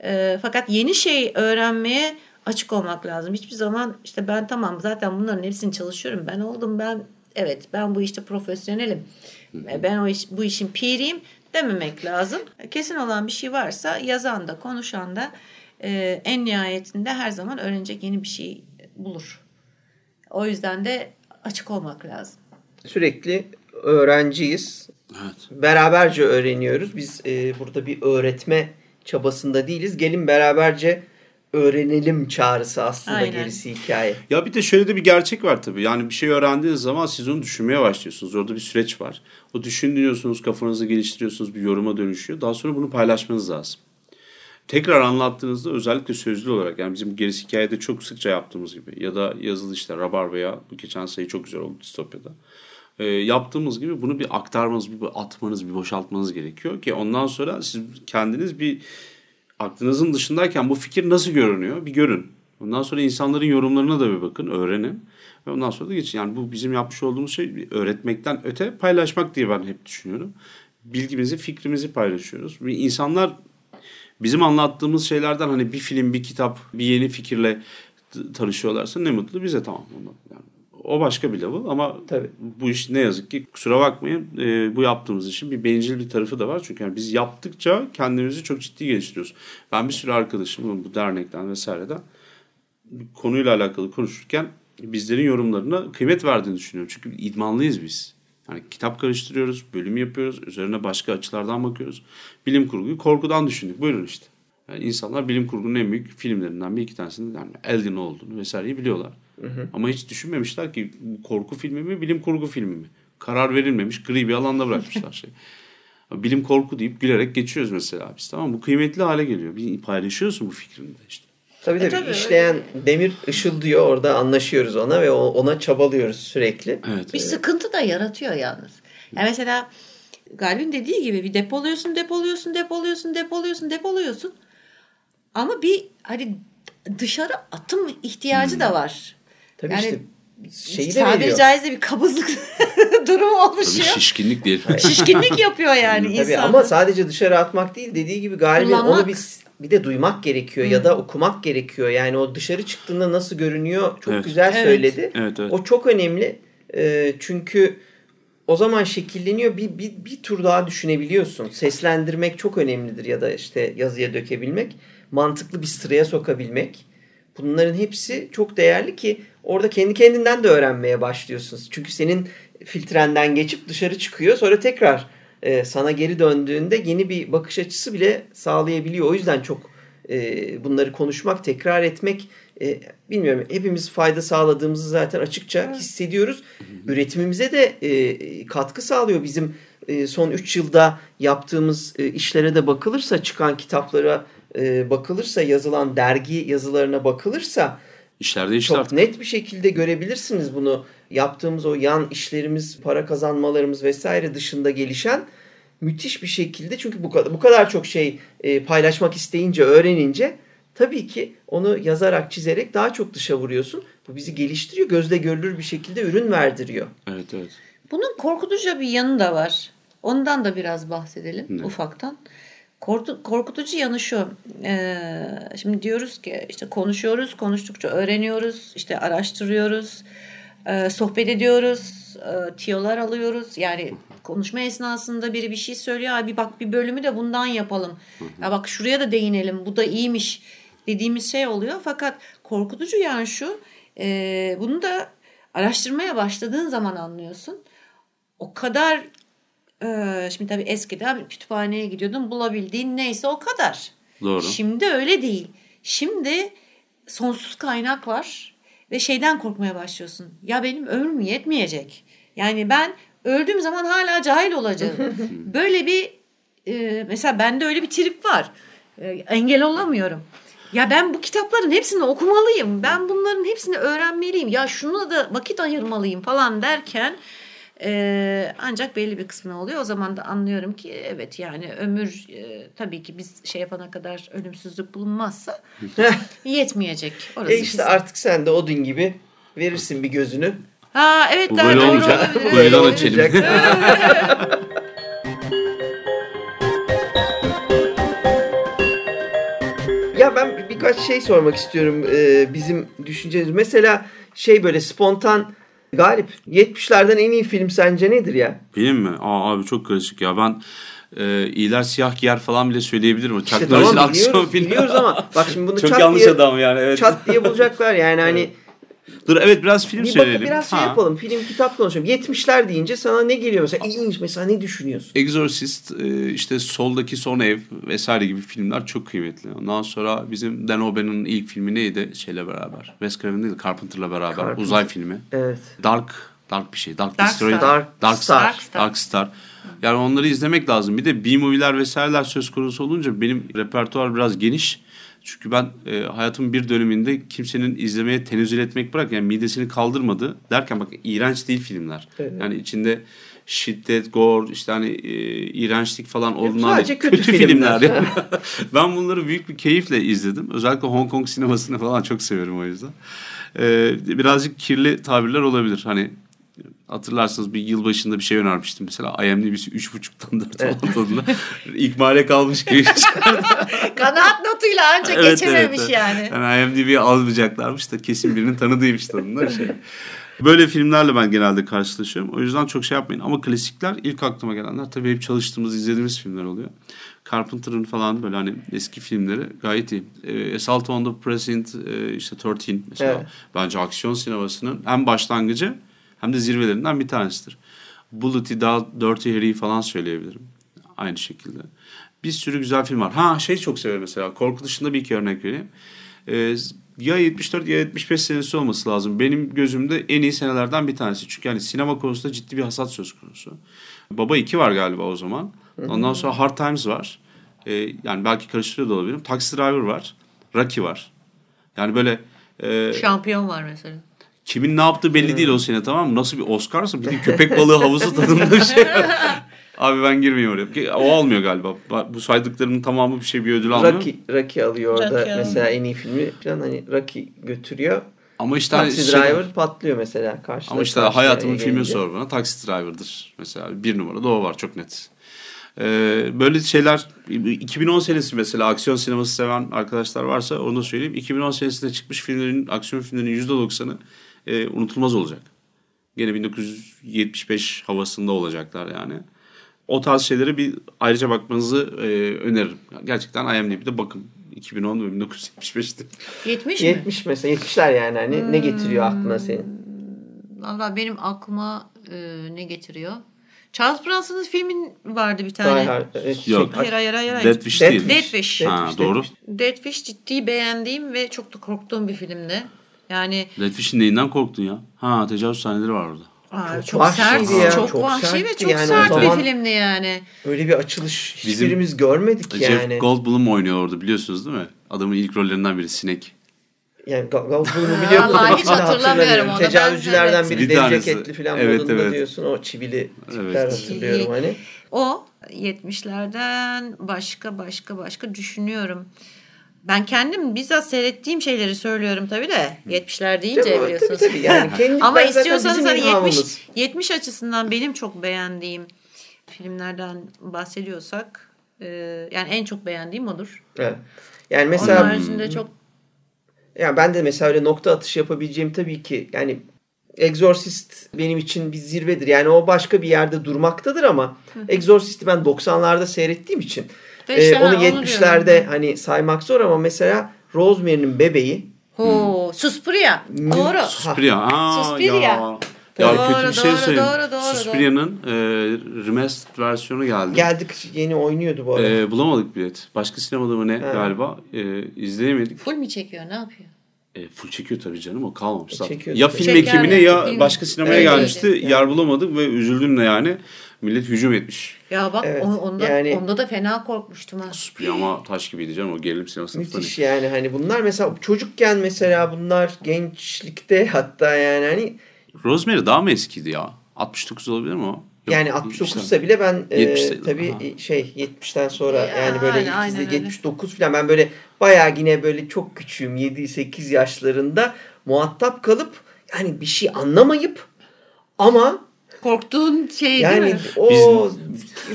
E, fakat yeni şey öğrenmeye açık olmak lazım. Hiçbir zaman işte ben tamam zaten bunların hepsini çalışıyorum. Ben oldum ben evet ben bu işte profesyonelim. Ben o iş, bu işin piriyim dememek lazım. Kesin olan bir şey varsa yazan da konuşan da e, en nihayetinde her zaman öğrenecek yeni bir şey bulur. O yüzden de açık olmak lazım. Sürekli öğrenciyiz. Evet. Beraberce öğreniyoruz. Biz e, burada bir öğretme çabasında değiliz. Gelin beraberce öğrenelim çağrısı aslında Aynen. gerisi hikaye. Ya bir de şöyle de bir gerçek var tabii. Yani bir şey öğrendiğiniz zaman siz onu düşünmeye başlıyorsunuz. Orada bir süreç var. O düşünüyorsunuz, kafanızı geliştiriyorsunuz, bir yoruma dönüşüyor. Daha sonra bunu paylaşmanız lazım. Tekrar anlattığınızda özellikle sözlü olarak yani bizim gerisi hikayede çok sıkça yaptığımız gibi ya da yazılı işte Rabar veya bu geçen sayı çok güzel oldu distopyada. E, yaptığımız gibi bunu bir aktarmanız, bir atmanız, bir boşaltmanız gerekiyor ki ondan sonra siz kendiniz bir aklınızın dışındayken bu fikir nasıl görünüyor bir görün. Ondan sonra insanların yorumlarına da bir bakın, öğrenin. Ve ondan sonra da geçin. Yani bu bizim yapmış olduğumuz şey öğretmekten öte paylaşmak diye ben hep düşünüyorum. Bilgimizi, fikrimizi paylaşıyoruz. Ve insanlar bizim anlattığımız şeylerden hani bir film, bir kitap, bir yeni fikirle tanışıyorlarsa ne mutlu bize tamam. Yani o başka bir level ama Tabii. bu iş ne yazık ki kusura bakmayın e, bu yaptığımız işin bir bencil bir tarafı da var. Çünkü yani biz yaptıkça kendimizi çok ciddi geliştiriyoruz. Ben bir sürü arkadaşım bu dernekten vesaireden konuyla alakalı konuşurken bizlerin yorumlarına kıymet verdiğini düşünüyorum. Çünkü idmanlıyız biz. Yani kitap karıştırıyoruz, bölüm yapıyoruz, üzerine başka açılardan bakıyoruz. Bilim kurguyu korkudan düşündük. Buyurun işte. Yani insanlar bilim kurgunun en büyük filmlerinden bir iki tanesini yani Alien olduğunu vesaireyi biliyorlar. Hı hı. Ama hiç düşünmemişler ki korku filmi mi, bilim kurgu filmi mi? Karar verilmemiş, gri bir alanda bırakmışlar şey. bilim korku deyip gülerek geçiyoruz mesela biz tamam Bu kıymetli hale geliyor. Bir paylaşıyorsun bu fikrini de işte. Tabii tabii, e, tabii işleyen öyle. demir ışıl diyor orada anlaşıyoruz ona ve ona çabalıyoruz sürekli. Evet. Bir sıkıntı da yaratıyor yalnız. Yani mesela Galip'in dediği gibi bir depoluyorsun, depoluyorsun, depoluyorsun, depoluyorsun, depoluyorsun. Ama bir hani dışarı atım ihtiyacı hmm. da var. Tabii yani, işte şeyi de tabiri veriyor. caizse bir kabızlık durumu oluşuyor. Tabii şişkinlik değil. şişkinlik yapıyor yani Tabii insan. Ama sadece dışarı atmak değil dediği gibi galiba onu bir bir de duymak gerekiyor hmm. ya da okumak gerekiyor. Yani o dışarı çıktığında nasıl görünüyor çok evet. güzel evet. söyledi. Evet, evet. O çok önemli. E, çünkü o zaman şekilleniyor bir, bir, bir tur daha düşünebiliyorsun. Seslendirmek çok önemlidir ya da işte yazıya dökebilmek. Mantıklı bir sıraya sokabilmek. Bunların hepsi çok değerli ki orada kendi kendinden de öğrenmeye başlıyorsunuz. Çünkü senin filtrenden geçip dışarı çıkıyor sonra tekrar e, sana geri döndüğünde yeni bir bakış açısı bile sağlayabiliyor. O yüzden çok e, bunları konuşmak, tekrar etmek e, bilmiyorum hepimiz fayda sağladığımızı zaten açıkça hissediyoruz. Üretimimize de e, katkı sağlıyor. Bizim e, son 3 yılda yaptığımız e, işlere de bakılırsa, çıkan kitaplara e, bakılırsa, yazılan dergi yazılarına bakılırsa İşlerde işler. Çok net bir şekilde görebilirsiniz bunu. Yaptığımız o yan işlerimiz, para kazanmalarımız vesaire dışında gelişen müthiş bir şekilde çünkü bu kadar bu kadar çok şey e, paylaşmak isteyince, öğrenince tabii ki onu yazarak, çizerek daha çok dışa vuruyorsun. Bu bizi geliştiriyor, gözle görülür bir şekilde ürün verdiriyor. Evet, evet. Bunun korkutucu bir yanı da var. Ondan da biraz bahsedelim ne? ufaktan. Korku, korkutucu yanı şu. Ee, şimdi diyoruz ki işte konuşuyoruz, konuştukça öğreniyoruz, işte araştırıyoruz, e, sohbet ediyoruz, e, tiyolar alıyoruz. Yani konuşma esnasında biri bir şey söylüyor. Abi bak bir bölümü de bundan yapalım. Ya bak şuraya da değinelim. Bu da iyiymiş dediğimiz şey oluyor. Fakat korkutucu yani şu. E, bunu da araştırmaya başladığın zaman anlıyorsun. O kadar ee, şimdi tabii eskiden kütüphaneye gidiyordun bulabildiğin neyse o kadar. Doğru. Şimdi öyle değil. Şimdi sonsuz kaynak var ve şeyden korkmaya başlıyorsun. Ya benim ömrüm yetmeyecek. Yani ben öldüğüm zaman hala cahil olacağım. Böyle bir e, mesela bende öyle bir trip var. E, engel olamıyorum. Ya ben bu kitapların hepsini okumalıyım. Ben bunların hepsini öğrenmeliyim. Ya şunu da vakit ayırmalıyım falan derken Ee, ancak belli bir kısmına oluyor. O zaman da anlıyorum ki evet yani ömür e, tabii ki biz şey yapana kadar ölümsüzlük bulunmazsa yetmeyecek. Orası E işte kesin. artık sen de Odin gibi verirsin bir gözünü. Ha evet Bu daha böyle doğru olmayacak. böyle açalım. Ya ben bir- birkaç şey sormak istiyorum e, bizim düşüncemiz. Mesela şey böyle spontan Galip 70'lerden en iyi film sence nedir ya? Benim mi? Aa, abi çok karışık ya. Ben e, iyiler siyah giyer falan bile söyleyebilirim. O Chuck İşte Norris'in tamam aksiyon filmi. biliyoruz ama bak şimdi bunu çok çat yanlış diye, adam yani. Evet. çat diye bulacaklar yani hani Dur evet biraz film bir söyleyelim. bakın biraz şey Ha. yapalım film kitap konuşalım. 70'ler deyince sana ne geliyor mesela? İlginç mesela ne düşünüyorsun? Exorcist, e, işte Soldaki Son Ev vesaire gibi filmler çok kıymetli. Ondan sonra bizim Dan O'Bannon'ın ilk filmi neydi? Şeyle beraber. Wes Craven değil, Carpenter'la beraber. Carpenter. Uzay filmi. Evet. Dark, Dark bir şey. Dark, Dark Destroyer. Star. Dark, Dark Star. Star. Dark Star. Dark Star. Yani onları izlemek lazım. Bir de B-movie'ler vesaireler söz konusu olunca benim repertuar biraz geniş. Çünkü ben e, hayatımın bir döneminde kimsenin izlemeye tenezzül etmek bırak yani midesini kaldırmadı derken bak iğrenç değil filmler. Evet. Yani içinde şiddet, gore, işte hani e, iğrençlik falan olduğundan değil. kötü filmler. yani. ben bunları büyük bir keyifle izledim. Özellikle Hong Kong sinemasını falan çok severim o yüzden. E, birazcık kirli tabirler olabilir. Hani hatırlarsanız bir yıl başında bir şey önermiştim. Mesela IMDb'si 3.5'tan 4 Evet. olan tadında. İkmale kalmış gibi. Kanaat notuyla ancak Evet, geçememiş evet, evet. yani. Yani IMDb'ye almayacaklarmış da kesin birinin tanıdığıymış tadında şey. Böyle filmlerle ben genelde karşılaşıyorum. O yüzden çok şey yapmayın. Ama klasikler ilk aklıma gelenler tabii hep çalıştığımız, izlediğimiz filmler oluyor. Carpenter'ın falan böyle hani eski filmleri gayet iyi. Ee, Assault on the Precinct, e, işte 13 mesela. Evet. Bence aksiyon sinemasının hem başlangıcı hem de zirvelerinden bir tanesidir. Bullet'i, daha Dirty Harry'i falan söyleyebilirim. Aynı şekilde. Bir sürü güzel film var. Ha şey çok severim mesela. Korku dışında bir iki örnek vereyim. Ee, ya 74 ya 75 senesi olması lazım. Benim gözümde en iyi senelerden bir tanesi. Çünkü yani sinema konusunda ciddi bir hasat söz konusu. Baba 2 var galiba o zaman. Ondan sonra Hard Times var. Ee, yani belki karıştırıyor da olabilirim. Taxi Driver var. Rocky var. Yani böyle e, Şampiyon var mesela. Kimin ne yaptığı belli değil o sene tamam mı? Nasıl bir Oscar'sa bir köpek balığı havuzu tadında bir şey. Abi ben girmeyeyim oraya. O almıyor galiba. Bu saydıklarının tamamı bir şey bir ödül almıyor. Rocky, Rocky alıyor orada Rocky mesela en iyi filmi falan hani Rocky götürüyor. Ama işte hani Taxi şey- Driver patlıyor mesela karşıda. Ama işte hayatımın filmi sor bana. Taxi Driver'dır mesela. Bir numarada o var çok net. Ee, böyle şeyler 2010 senesi mesela aksiyon sineması seven arkadaşlar varsa onu da söyleyeyim. 2010 senesinde çıkmış filmlerin aksiyon filmlerinin %90'ı e, unutulmaz olacak. Gene 1975 havasında olacaklar yani. O tarz şeylere bir ayrıca bakmanızı e, öneririm. Gerçekten IMDb'de bakın. 2010 ve 1975'te. 70 mi? 70 mesela 70'ler yani hani ne getiriyor Hmm. aklına senin? Valla benim aklıma e, ne getiriyor? Charles Bronson'ın filmin vardı bir tane. Hard, evet, Yok. şey- Hayır hayır hayır. hayır. Dead Wish Dead değil. Dead Wish. Dead Ha, Wish, doğru. Dead Wish. Dead Wish ciddi beğendiğim ve çok da korktuğum bir filmdi. Yani Redfish'in neyinden korktun ya? Ha tecavüz sahneleri var orada. aa, Çok çok, vahşiydi sert, ya, çok, çok vahşi ve çok yani sert bir filmdi yani. Öyle bir açılış Bizim- hiçbirimiz görmedik Jeff yani. Goldblum oynuyor orada biliyorsunuz değil mi? Adamın ilk rollerinden biri Sinek. Yani Goldblum'u biliyorum da Vallahi hiç hatırlamıyorum onu. Tecavüzcülerden biri Bir deri ceketli falan Evet, modunda evet. diyorsun. O çivili tipler Evet. hatırlıyorum hani. O 70'lerden başka başka başka düşünüyorum. Ben kendim bizzat seyrettiğim şeyleri söylüyorum tabii de 70'ler deyince Tabii, biliyorsunuz. tabii, tabii. Yani kendi- Ama istiyorsanız hani 70 ilhamımız. 70 açısından benim çok beğendiğim filmlerden bahsediyorsak e, yani en çok beğendiğim odur. Evet. Yani Onun mesela haricinde çok yani ben de mesela öyle nokta atışı yapabileceğim tabii ki yani Exorcist benim için bir zirvedir. Yani o başka bir yerde durmaktadır ama Exorcist'i ben 90'larda seyrettiğim için işte ha, onu onu 70'lerde diyorum. hani saymak zor ama mesela Rosemary'nin bebeği Ho, Suspiria. Doğru. Suspiria. Aa, Suspiria. Ya. Ya Doğru, kötü bir şey doğru, söyleyeyim. doğru, doğru, Suspiria'nın e, remastered versiyonu geldi. geldik yeni oynuyordu bu arada. E, bulamadık bilet. Başka sinemada mı ne Ha. galiba e, izleyemedik. Full mi çekiyor? Ne yapıyor? E, full çekiyor tabii canım o kalmamış zaten. Çekiyor Ya film ekibine yani, ya film. başka sinemaya Evet, gelmişti. evet. Yer bulamadık ve üzüldüm de yani. Millet hücum etmiş. Ya bak Evet, on- onda, yani- onda da fena korkmuştum ha. Ama taş gibiydi canım o gerilim sineması. Müthiş yani hani bunlar mesela çocukken mesela bunlar gençlikte hatta yani hani Rosemary daha mı eskiydi ya? 69 olabilir mi o? Yani 69 ise bile ben e, 70'te- tabii Aha. şey 70'ten sonra Ya, yani böyle aynen, ilk aynen izle- öyle. 79 falan ben böyle bayağı yine böyle çok küçüğüm 7-8 yaşlarında muhatap kalıp yani bir şey anlamayıp ama Korktuğun şey değil yani mi? o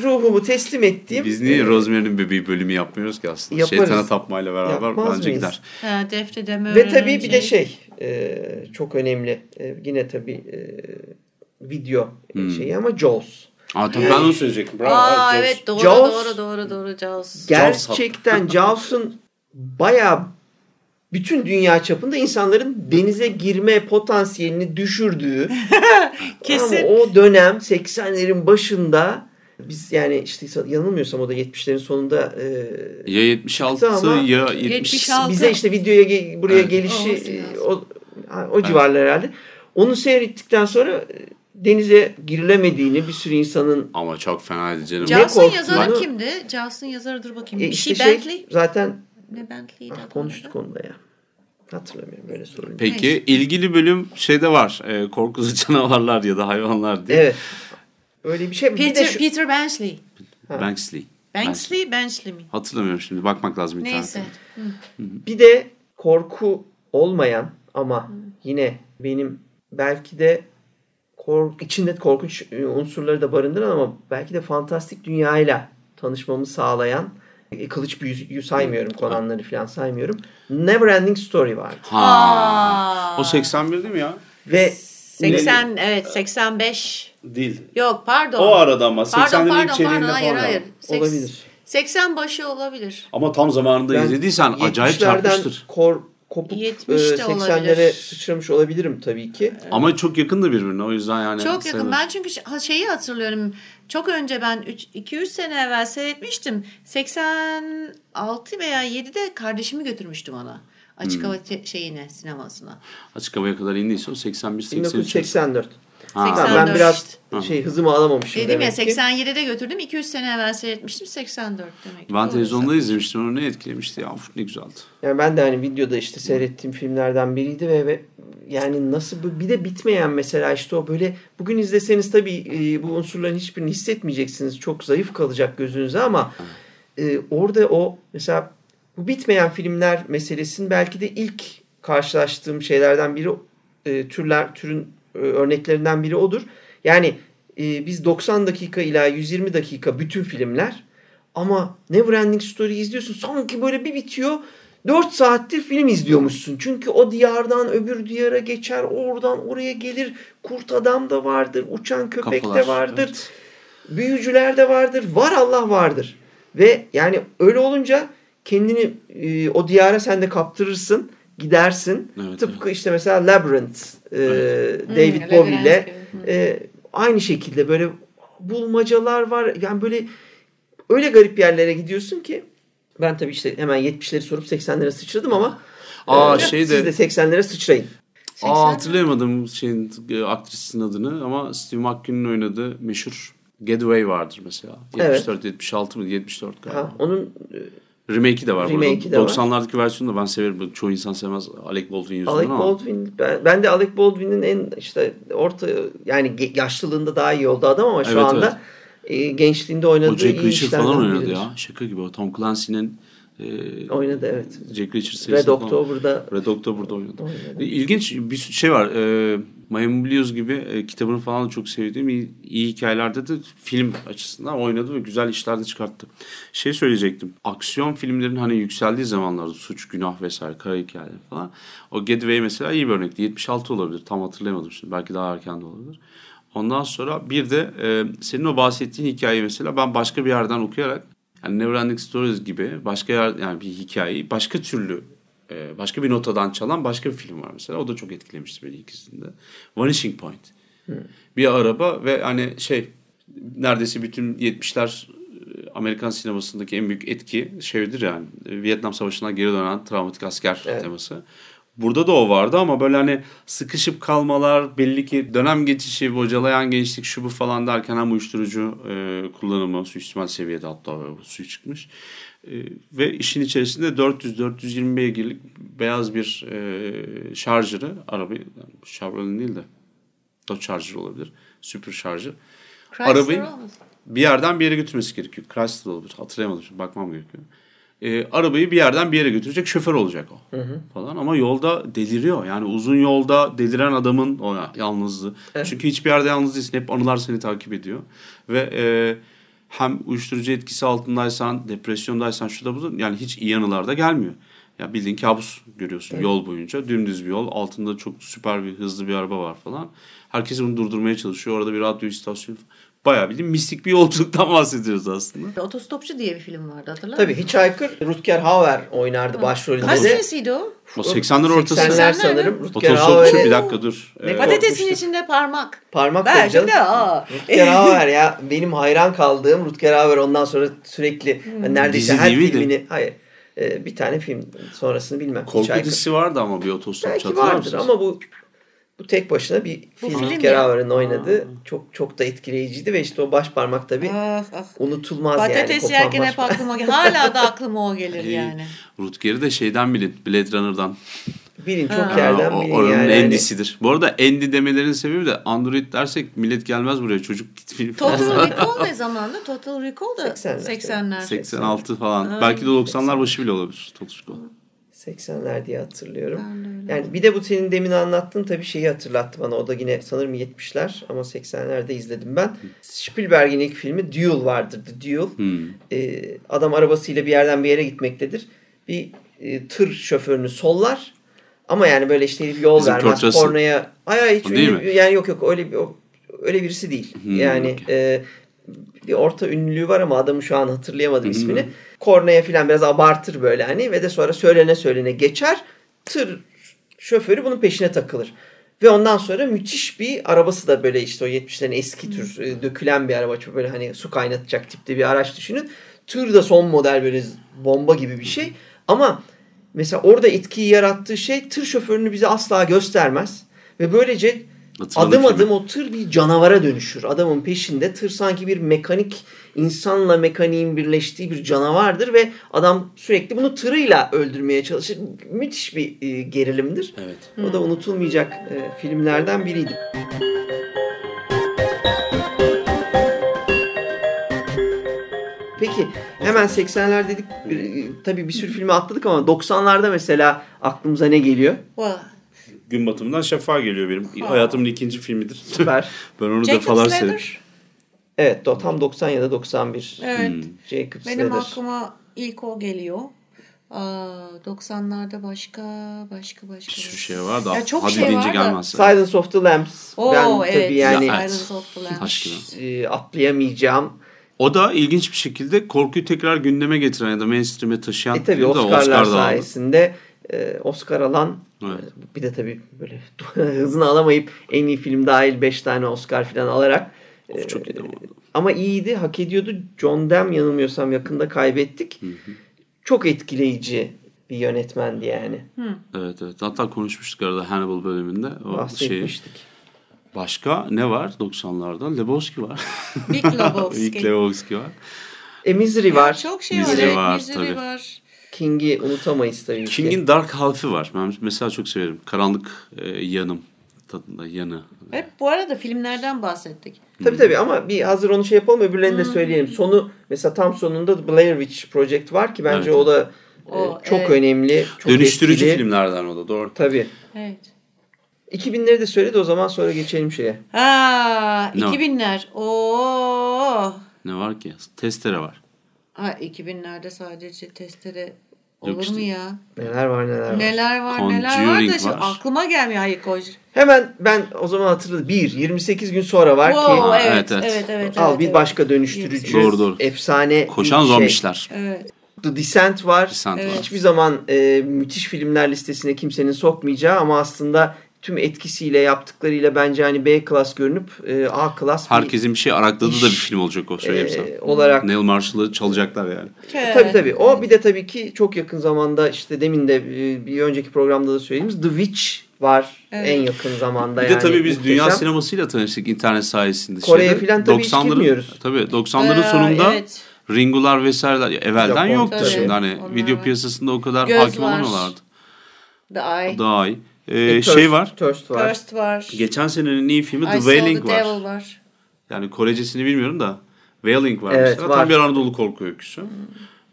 ruhumu teslim ettiğim Biz niye e, Rosemary'nin Bebeği bölümü yapmıyoruz ki aslında? Yaparız. Şeytana tapmayla beraber Yapmaz bence mıyız? gider. Ha, Ve tabii bir de şey e, çok önemli e, yine tabii e, video Hmm. şeyi ama Jaws. Aa tabii ben onu söyleyecektim. Bravo. Aa Jaws. evet doğru Jaws- doğru doğru doğru Jaws. Gerçekten Jaws'ın bayağı bütün dünya çapında insanların denize girme potansiyelini düşürdüğü Kesin. ama o dönem 80'lerin başında biz yani işte yanılmıyorsam o da 70'lerin sonunda e, Ya 76 Çıktı ama- ya 70. 76. bize işte videoya buraya Evet. gelişi e, o, o civarlar herhalde. Onu seyrettikten sonra e, denize girilemediğini bir sürü insanın Ama çok fenaydı canım. Ne Jaws'ın korktuğunu- yazarı kimdi? Jaws'ın yazarı dur bakayım. e, bir işte şey, şey Bentley. zaten Ne Bentley'di? ah, konuştuk onda ya. Hatırlamıyorum böyle sorun. Peki Neyse. ilgili bölüm şeyde var. E, korkulu canavarlar ya da hayvanlar diye. Evet. Öyle bir şey. bir de Peter, şu, Peter Benchley. Banksley. Banksley, Benchley mi? Hatırlamıyorum şimdi. Bakmak lazım Neyse. internete. bir de korku olmayan ama yine benim belki de kork, içinde korkunç unsurları da barındıran ama belki de fantastik dünyayla tanışmamı sağlayan kılıç büyüyü saymıyorum Conan'ları falan saymıyorum. Neverending Story vardı. Ha. Aa. O 81 değil mi ya? Ve 80 evet 85. Değil. Yok pardon. O arada ama Pardon 80'lerin ilk pardon pardon çeyreğinde hayır falan. hayır. Seks- olabilir. 80 başı olabilir. Ama tam zamanında Ben izlediysen acayip 70'lerden çarpmıştır. Kor, kopup 70 e, de 80'lere olabilir. sıçramış olabilirim tabii ki. Ama çok yakındı birbirine o yüzden yani. Çok yakın. sayılır. Ben çünkü ha- şeyi hatırlıyorum. Çok önce ben 2-3 sene evvel seyretmiştim. 86 veya 7'de kardeşimi götürmüştüm ona. Açık hava te- şeyine, sinemasına. Açık havaya kadar indiyse o 81 83. 1984. Ha. Ben 84 biraz işte. şey hızımı alamamışım Dedim ya demek ki. 87'de götürdüm. 2-3 sene evvel seyretmiştim. 84 demek. ki. Ben televizyonda izlemiştim onu ne etkilemişti ya ne güzeldi. Yani ben de hani videoda işte seyrettiğim filmlerden biriydi ve, ve yani nasıl bir de bitmeyen mesela işte o böyle bugün izleseniz tabii e, bu unsurların hiçbirini hissetmeyeceksiniz. Çok zayıf kalacak gözünüze ama e, orada o mesela bu bitmeyen filmler meselesinin belki de ilk karşılaştığım şeylerden biri e, türler türün örneklerinden biri odur. Yani e, biz 90 dakika ila 120 dakika bütün filmler ama Neverending Story izliyorsun sanki böyle bir bitiyor 4 saattir film izliyormuşsun. Çünkü o diyardan öbür diyara geçer oradan oraya gelir kurt adam da vardır uçan köpek Kafalar, de vardır evet. büyücüler de vardır var Allah vardır. Ve yani öyle olunca kendini e, o diyara sen de kaptırırsın gidersin. Evet, Tıpkı işte mesela Labyrinth e, David Hmm, Bowie ile e, aynı şekilde böyle bulmacalar var. Yani böyle öyle garip yerlere gidiyorsun ki ben tabii işte hemen 70'leri sorup 80'lere sıçradım ama Aa, e, şey siz de- de 80'lere sıçrayın. Aa hatırlayamadım şeyin e, aktrisin adını ama Steve McQueen'in oynadığı meşhur Getaway vardır mesela. Evet. 74 76 mı 74 galiba. Ha, onun e, Remake'i de var. Remake'i burada. de var. 90'lardaki versiyonu da ben severim. Çoğu insan sevmez Alec Baldwin yüzünden Alec ama. Baldwin ben, ben de Alec Baldwin'in en işte orta yani yaşlılığında daha iyi oldu adam ama şu Evet, anda e, gençliğinde oynadığı O Jack iyi Reacher işlerden falan oynadı biridir. ya. Şaka gibi o. Tom Clancy'nin e, Oynadı evet. Jack Reacher serisi. Red. October'da Red October'da oynadı. oynadı. İlginç bir şey var. E, Miami Blues gibi e, kitabını falan da çok sevdiğim iyi, iyi hikayelerde de film açısından oynadı ve güzel işler de çıkarttı. Şey söyleyecektim. Aksiyon filmlerin hani yükseldiği zamanlarda suç, günah vesaire, kara hikayeler falan. O Getaway mesela iyi bir örnekti. 76 olabilir. Tam hatırlayamadım şimdi. Belki daha erken de olabilir. Ondan sonra bir de e, senin o bahsettiğin hikaye mesela ben başka bir yerden okuyarak yani Neverending Stories gibi başka yer yani bir hikayeyi başka türlü e, başka bir notadan çalan başka bir film var mesela. O da çok etkilemişti beni ikisinde. Vanishing Point. Bir araba ve hani şey neredeyse bütün 70'ler e, Amerikan sinemasındaki en büyük etki şeydir yani Vietnam Savaşı'ndan geri dönen travmatik asker Evet. teması. Burada da o vardı ama böyle hani sıkışıp kalmalar, belli ki dönem geçişi, bocalayan gençlik şu bu falan derken hem uyuşturucu e, kullanımı suistimal seviyede hatta suyu çıkmış. E, ve işin içerisinde 400-420 beygirlik beyaz bir e, şarjırı, araba, yani Chevrolet'in değil de Dodge Charger olabilir. Super Charger. Chrysler Arabayı bir yerden bir yere götürmesi gerekiyor. Chrysler olabilir. Hatırlayamadım şimdi bakmam gerekiyor. Ee, arabayı bir yerden bir yere götürecek şoför olacak o falan ama yolda deliriyor. Yani uzun yolda deliren adamın o ya- yalnızlığı. Çünkü hiçbir yerde yalnız değilsin. Hep anılar seni takip ediyor. Ve e, hem uyuşturucu etkisi altındaysan, depresyondaysan şurada burada yani hiç iyi anılar da gelmiyor. Ya bildiğin kabus görüyorsun yol boyunca. Dümdüz bir yol. Altında çok süper bir hızlı bir araba var falan. Herkes bunu durdurmaya çalışıyor. Orada bir radyo istasyonu. Bayağı bildiğin mistik bir yolculuktan bahsediyoruz aslında. Otostopçu diye bir film vardı hatırlar Tabii mısın? Hitchhiker Rutger Hauer oynardı başrolünde Kaç senesiydi o? O 80'ler ortası. 80'ler 80'ler sanırım. Rutger Otostopçu bir dakika dur. Ne Ee, Patatesin içinde parmak. parmak Belki koyacağım. de aa. Rutger Hauer ya benim hayran kaldığım Rutger Hauer ondan sonra sürekli hani neredeyse Dizi her değil miydi? filmini hayır e, bir tane film sonrasını bilmem. Korku dizisi vardı ama bir otostopçu Belki vardır ama bu bu tek başına bir Bu film Rutger. Hauer'ın oynadığı çok çok da etkileyiciydi ve işte o baş parmak tabii Ah, ah. unutulmaz yani. Patates yerken hep aklıma Hala da aklıma o gelir yani. Rutger'i de şeyden bilin. Blade Runner'dan. Bilin çok Ha. yerden o, bilin oranın yani. Endisidir. Bu arada endi demelerin sebebi de Android dersek millet gelmez buraya. Çocuk film falan. Total Recall ne zamandı? Total Recall da 80'ler. 80'ler. 86 falan. Ha, Belki de 90'lar başı bile olabilir. Total Recall. 80'ler diye hatırlıyorum. Ben de öyle. Yani bir de bu senin demin anlattığın tabii şeyi hatırlattı bana. O da yine sanırım 70'ler ama 80'lerde izledim ben. Spielberg'in ilk filmi Duel vardır. The Duel. Hmm. Ee, adam arabasıyla bir yerden bir yere gitmektedir. Bir e, tır şoförünü sollar. Ama yani böyle işte herif yol Bizim vermez. Russell. Kornaya. Ay ay hiç ünlü- mi? yani yok yok öyle bir öyle birisi değil. Hmm, yani okey. e, bir orta ünlülüğü var ama adamı şu an hatırlayamadım ismini. Kornaya falan biraz abartır böyle hani ve de sonra söylene söylene geçer. Tır şoförü bunun peşine takılır. Ve ondan sonra müthiş bir arabası da böyle işte o 70'lerin eski tür e, dökülen bir araba. Çok böyle hani su kaynatacak tipte bir araç düşünün. Tır da son model böyle bomba gibi bir şey. Ama mesela orada etkiyi yarattığı şey tır şoförünü bize asla göstermez. Ve böylece Hatırladım adım adım o tır bir canavara dönüşür. Adamın peşinde tır sanki bir mekanik insanla mekaniğin birleştiği bir canavardır ve adam sürekli bunu tırıyla öldürmeye çalışır. Müthiş bir e, gerilimdir. Evet. O da unutulmayacak e, filmlerden biriydi. Peki hemen 80'ler dedik. E, tabii bir sürü filmi atladık ama 90'larda mesela aklımıza ne geliyor? Vay. Gün batımından şefa geliyor benim. Hayatımın ikinci filmidir. Süper. ben onu Jacob defalar Slater. seyrettim. Evet do- tam 90 ya da 91. Evet. Hmm. Jacob Benim Slater. aklıma ilk o geliyor. Aa, 90'larda başka başka başka. Bir sürü şey var da Ya çok hadi şey deyince var gelmez. Silence of the Lambs. Oo ben evet. tabii yani Ya, evet. Silence of the Lambs. Taş gibi. e, atlayamayacağım. O da ilginç bir şekilde korkuyu tekrar gündeme getiren ya da mainstream'e taşıyan E tabii Oscar'lar Oscar da aldı. E, Oscar alan Evet. e, bir de tabii böyle hızını alamayıp en iyi film dahil 5 tane Oscar falan alarak Of, çok iyi ama iyiydi hak ediyordu. John Dam yanılmıyorsam yakında kaybettik. Çok etkileyici bir yönetmendi yani. Evet evet. Hatta konuşmuştuk arada Hannibal bölümünde. O şey. Bahsetmiştik. Başka ne var 90'larda? Lebowski var. Big Lebowski. Big Lebowski var. E Misery var. Çok şey Misery var. var, Misery tabii. var. King'i unutamayız tabii ki. King'in Dark Half'i var. Ben mesela çok severim. Karanlık e, yanım tadında yanı. Hep bu arada filmlerden bahsettik. Tabii tabii ama bir hazır onu şey yapalım öbürlerini de söyleyelim. Sonu mesela tam sonunda The Blair Witch Project var ki bence Evet. o da e, O, çok evet. önemli. Çok Dönüştürücü etkili. filmlerden o da doğru. Tabii. Evet. 2000'leri de söyledi o zaman sonra geçelim şeye. Ha, Ne o? 2000'ler. Oo. Ne var ki? Testere var. Ha, 2000'lerde sadece testere olur işte. mu ya? Neler var neler var. Neler var neler var Conjuring da şimdi var. aklıma gelmiyor hayır koy. Hemen ben o zaman hatırladım. 1. 28 gün sonra var Wow, ki Aa, evet, evet, evet, evet. al bir evet. başka dönüştürücü. Doğru, doğru. Efsane Koşan bir şey. zombişler. Evet. The Descent var. Descent Evet. var. Hiçbir zaman e, müthiş filmler listesine kimsenin sokmayacağı ama aslında tüm etkisiyle yaptıklarıyla bence hani B klas görünüp e, A klas bir Herkesin bir şey arakladığı da bir film olacak o söyleyeyim sana. e, olarak Neil Marshall'ı çalacaklar yani. Tabii tabii. O bir de tabii ki çok yakın zamanda işte demin de e, bir önceki programda da söylediğimiz The Witch var Evet. en yakın zamanda Bir yani. de tabii biz dünya muhteşem. sinemasıyla tanıştık internet sayesinde. Kore'ye filan tabii hiç 90'ların girmiyoruz. Tabii 90'ların Ee, sonunda evet. Ringolar vesaireler ya evvelden Japon. yoktu Tabii. şimdi hani Onlar video piyasasında o kadar Göz hakim var. olamıyorlardı. The Eye. Daha iyi. E, Thirst- şey var. Thirst var. First var. Geçen senenin iyi filmi I The Wailing the var. Devil var. Yani Korecesini bilmiyorum da Wailing var Evet, mesela. var. Tam bir Anadolu korku öyküsü.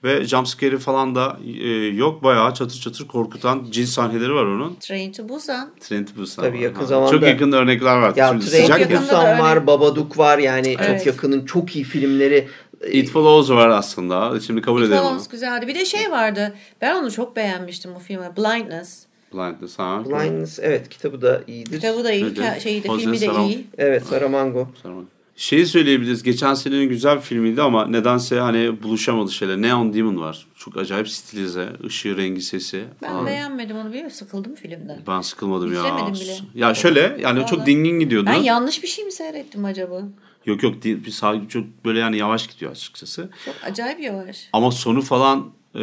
Ve jumpscare'i falan da e, yok. Bayağı çatır çatır korkutan cins sahneleri var onun. Train to Busan. Trent Busan Tabii var. yakın Ha, zamanda- Çok yakın örnekler var. Ya Şimdi Train sıcak to ya. Busan öyle. var, Babadook var yani Evet. çok yakının çok iyi filmleri. It Follows var aslında. Şimdi kabul It edelim onu. Follows güzeldi. Bir de şey vardı. Ben onu çok beğenmiştim bu filmi. Blindness. Blindness ha. Blindness evet kitabı da iyidir. Kitabı da iyi. Şeyi de Jose filmi de Saramago. iyi. Evet Saramango. Saramago. Şeyi söyleyebiliriz. Geçen senenin güzel bir filmiydi ama nedense hani buluşamadı şeyler. Neon Demon var. Çok acayip stilize. ışığı, rengi, sesi. Ben falan. beğenmedim onu biliyor musun? Sıkıldım filmden. Ben sıkılmadım ya. İzlemedim bile. Ya şöyle yani çok Vallahi. dingin gidiyordu. Ben yanlış bir şey mi seyrettim acaba? Yok yok değil. Bir sağ, çok böyle yani yavaş gidiyor açıkçası. Çok acayip yavaş. Ama sonu falan e,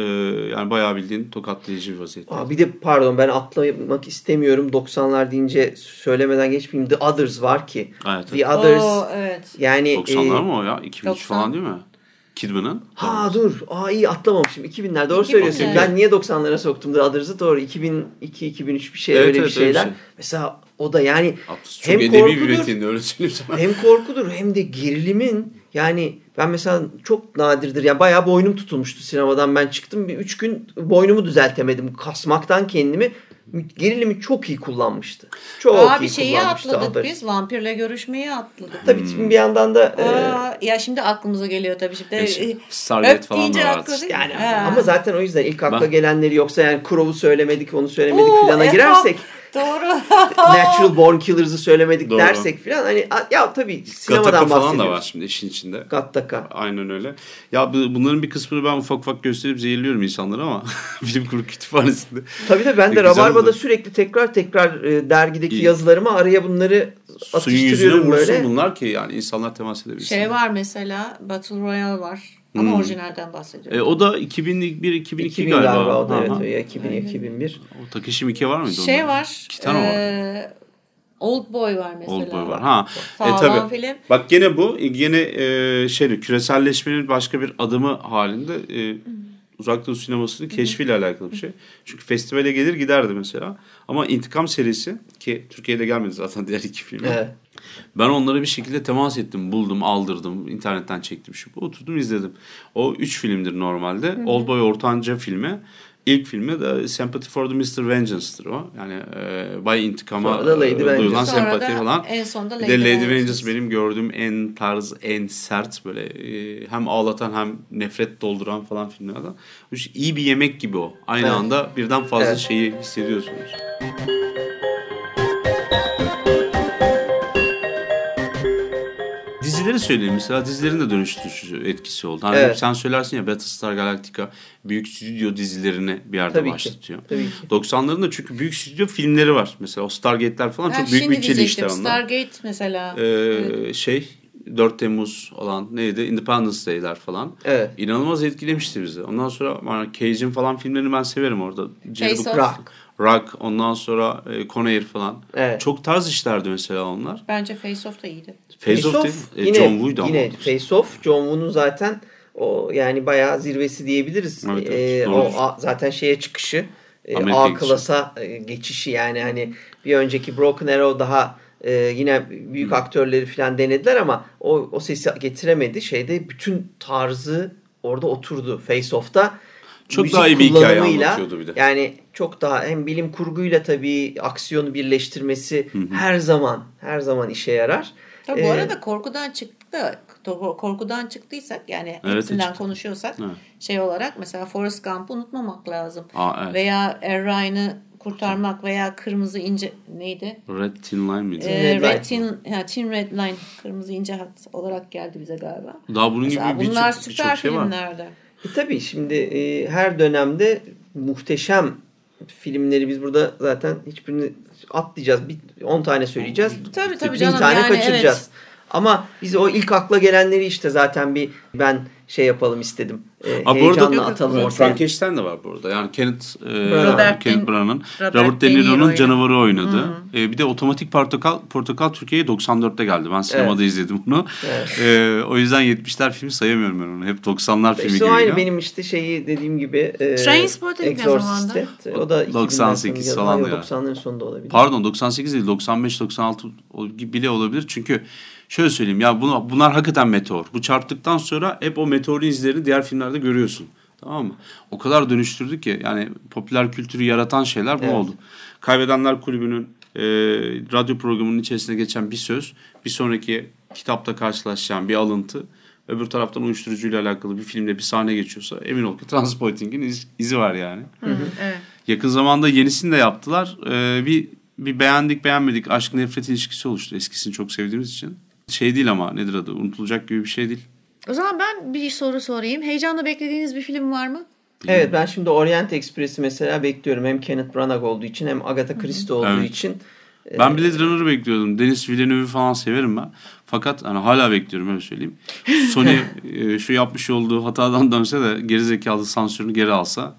yani bayağı bildiğin tokatlayıcı bir vaziyette. Aa, bir de pardon ben atlamak istemiyorum 90'lar deyince söylemeden geçmeyeyim The Others var ki. Evet, The evet. Others Oo, evet. yani 90'lar e, mı o ya? 2003 90. falan değil mi? Kidman'ın. Ha dur. Aa iyi atlamamışım. 2000'ler doğru 2000'ler. söylüyorsun. Ben niye 90'lara soktum The Others'ı? Doğru. 2002 2003 bir şey Evet, öyle evet, bir öyle bir şeyler. şey. Mesela o da yani Çok hem bir korkudur metindi öyle söyleyeyim sana. hem korkudur hem de gerilimin yani ben mesela çok nadirdir ya bayağı boynum tutulmuştu sinemadan ben çıktım bir üç gün boynumu düzeltemedim kasmaktan kendimi gerilimi çok iyi kullanmıştı. Çok Aa, iyi bir şeyi kullanmıştı atladık Others. biz. Vampirle görüşmeyi atladık. Tabii şimdi bir yandan da e, Aa, ya şimdi aklımıza geliyor tabii şimdi. E, Stargate falan da yani Ha. ama zaten o yüzden ilk akla Ben- gelenleri yoksa yani Crow'u söylemedik onu söylemedik Oo, filana e, girersek Doğru. Natural Born Killers'ı söylemedik Doğru. dersek filan hani ya tabii Gattaca sinemadan falan bahsediyoruz. da var şimdi işin içinde. Gattaca. Aynen öyle. Ya bu- bunların bir kısmını ben ufak ufak gösterip zehirliyorum insanlara ama bilim kurgu kütüphanesinde. Tabii de ben de Rabarba'da sürekli tekrar tekrar e, dergideki İyi. yazılarıma araya bunları Suyun yüzüne atıştırıyorum vursun böyle. bunlar ki yani insanlar temas edebilsin. Şey var mesela Battle Royale var. Ama Hmm. orijinalden bahsediyorum. E, o da 2001-2002 2000 galiba. galiba o da Aha. evet ya 2000 2001. O Takeshi Miike var mıydı şey onda? var. İki tane var. e, Old Boy var mesela. Old Boy var. Ha. E, Sağlam tabii. film. Bak gene bu gene e, şey küreselleşmenin başka bir adımı halinde e, uzak doğu sinemasının keşfiyle alakalı bir şey. Çünkü festivale gelir giderdi mesela. Ama İntikam serisi ki Türkiye'de gelmedi zaten diğer iki film. Evet. Ben onlara bir şekilde temas ettim, buldum, aldırdım, internetten çektim şu. Oturdum izledim. O üç filmdir normalde. Oldboy ortanca filmi. İlk filmi de Sympathy for the Mr. Vengeance'dır o. Yani e, Bay intikama e, duyulan sempati falan. en sonunda Lady de Lady Vengeance. Vengeance benim gördüğüm en tarz, en sert böyle e, hem ağlatan hem nefret dolduran falan filmlerden. İyi bir yemek gibi o. Aynı Evet. anda birden fazla Evet. şeyi hissediyorsunuz. Dizileri söyleyeyim mesela dizilerin de dönüştürücü etkisi oldu. Hani Evet. sen söylersin ya Battlestar Galactica büyük stüdyo dizilerini bir yerde Tabii ki. başlatıyor. Tabii ki. 90'ların da çünkü büyük stüdyo filmleri var. Mesela o Stargate'ler falan Ha, çok büyük bütçeli işler onlar. Stargate mesela. Ee, şey 4 Temmuz olan neydi? Independence Day'ler falan. Evet. İnanılmaz etkilemişti bizi. Ondan sonra Cage'in falan filmlerini ben severim orada. Face Off. Rock. Rock, ondan sonra e, Conair falan. Evet. Çok tarz işlerdi mesela onlar. Bence Face Off da iyiydi. Face, Off, değil, e, yine, John Woo'ydu ama. Yine Face Off John Woo'nun zaten o yani bayağı zirvesi diyebiliriz. Evet, evet, Ee, o a- zaten şeye çıkışı e, Amerika A geçişi. klasa e, geçişi yani hani bir önceki Broken Arrow daha e, yine büyük aktörleri falan denediler ama o o sesi getiremedi. Şeyde bütün tarzı orada oturdu Face Off'ta. Çok Müzik daha iyi bir hikaye anlatıyordu bir de. Yani çok daha hem bilim kurguyla tabii aksiyonu birleştirmesi her zaman her zaman işe yarar. Tabii bu Ee, arada korkudan çıktık da korkudan çıktıysak yani Evet, hepsinden çıktı. konuşuyorsak Evet. şey olarak mesela Forrest Gump'ı unutmamak lazım. Aa, evet. Veya Er Ryan'ı kurtarmak veya kırmızı ince neydi? Red Tin Line miydi? Ee, Red Red Line. Tin, ha, Tin Red Line kırmızı ince hat olarak geldi bize galiba. Daha bunun gibi Mesela birçok bunlar birçok süper şey var. filmlerdi. E tabii şimdi e, her dönemde muhteşem filmleri biz burada zaten hiçbirini atlayacağız. Bir 10 tane söyleyeceğiz. Tabii, tabii canım, tane yani kaçıracağız. evet. Ama biz o ilk akla gelenleri işte zaten bir ben şey yapalım istedim. E, bu heyecanla arada atalım ortaya. Frankenstein de var bu arada. Yani Kenneth, e, Robert Kenneth Branagh'ın Robert Robert De Niro'nun canavarı oynadı. E, bir de Otomatik Portakal, Portakal Türkiye'ye 94'te geldi. Ben sinemada izledim bunu. E, o yüzden 70'ler filmi sayamıyorum ben onu. Hep 90'lar filmi İşte o aynı benim işte şeyi dediğim gibi e, Trainspotting ne. O da 98 2000'ler sonu falan ya. ya. 90'ların sonunda olabilir. Pardon 98 değil 95 96 o- bile olabilir. Çünkü şöyle söyleyeyim ya bunu, bunlar hakikaten meteor. Bu çarptıktan sonra hep o meteorun izlerini diğer filmlerde görüyorsun. Tamam mı? O kadar dönüştürdü ki yani popüler kültürü yaratan şeyler bu Evet. oldu. Kaybedenler Kulübü'nün e, radyo programının içerisinde geçen bir söz, bir sonraki kitapta karşılaşacağım bir alıntı, öbür taraftan uyuşturucuyla alakalı bir filmde bir sahne geçiyorsa emin ol ki Transporting'in iz- izi var yani. Evet. Yakın zamanda yenisini de yaptılar. Ee, bir bir beğendik beğenmedik aşk nefret ilişkisi oluştu. Eskisini çok sevdiğimiz için. Şey değil ama nedir adı unutulacak gibi bir şey değil. O zaman ben bir soru sorayım. Heyecanla beklediğiniz bir film var mı? Evet ben şimdi Orient Express'i mesela bekliyorum. Hem Kenneth Branagh olduğu için hem Agatha Christie olduğu Evet. için. Ben Blade Runner'ı bekliyordum. Denis Villeneuve'ü falan severim ben. Fakat hani hala bekliyorum öyle söyleyeyim. Sony e, şu yapmış olduğu hatadan dönse de gerizekalı sansürünü geri alsa.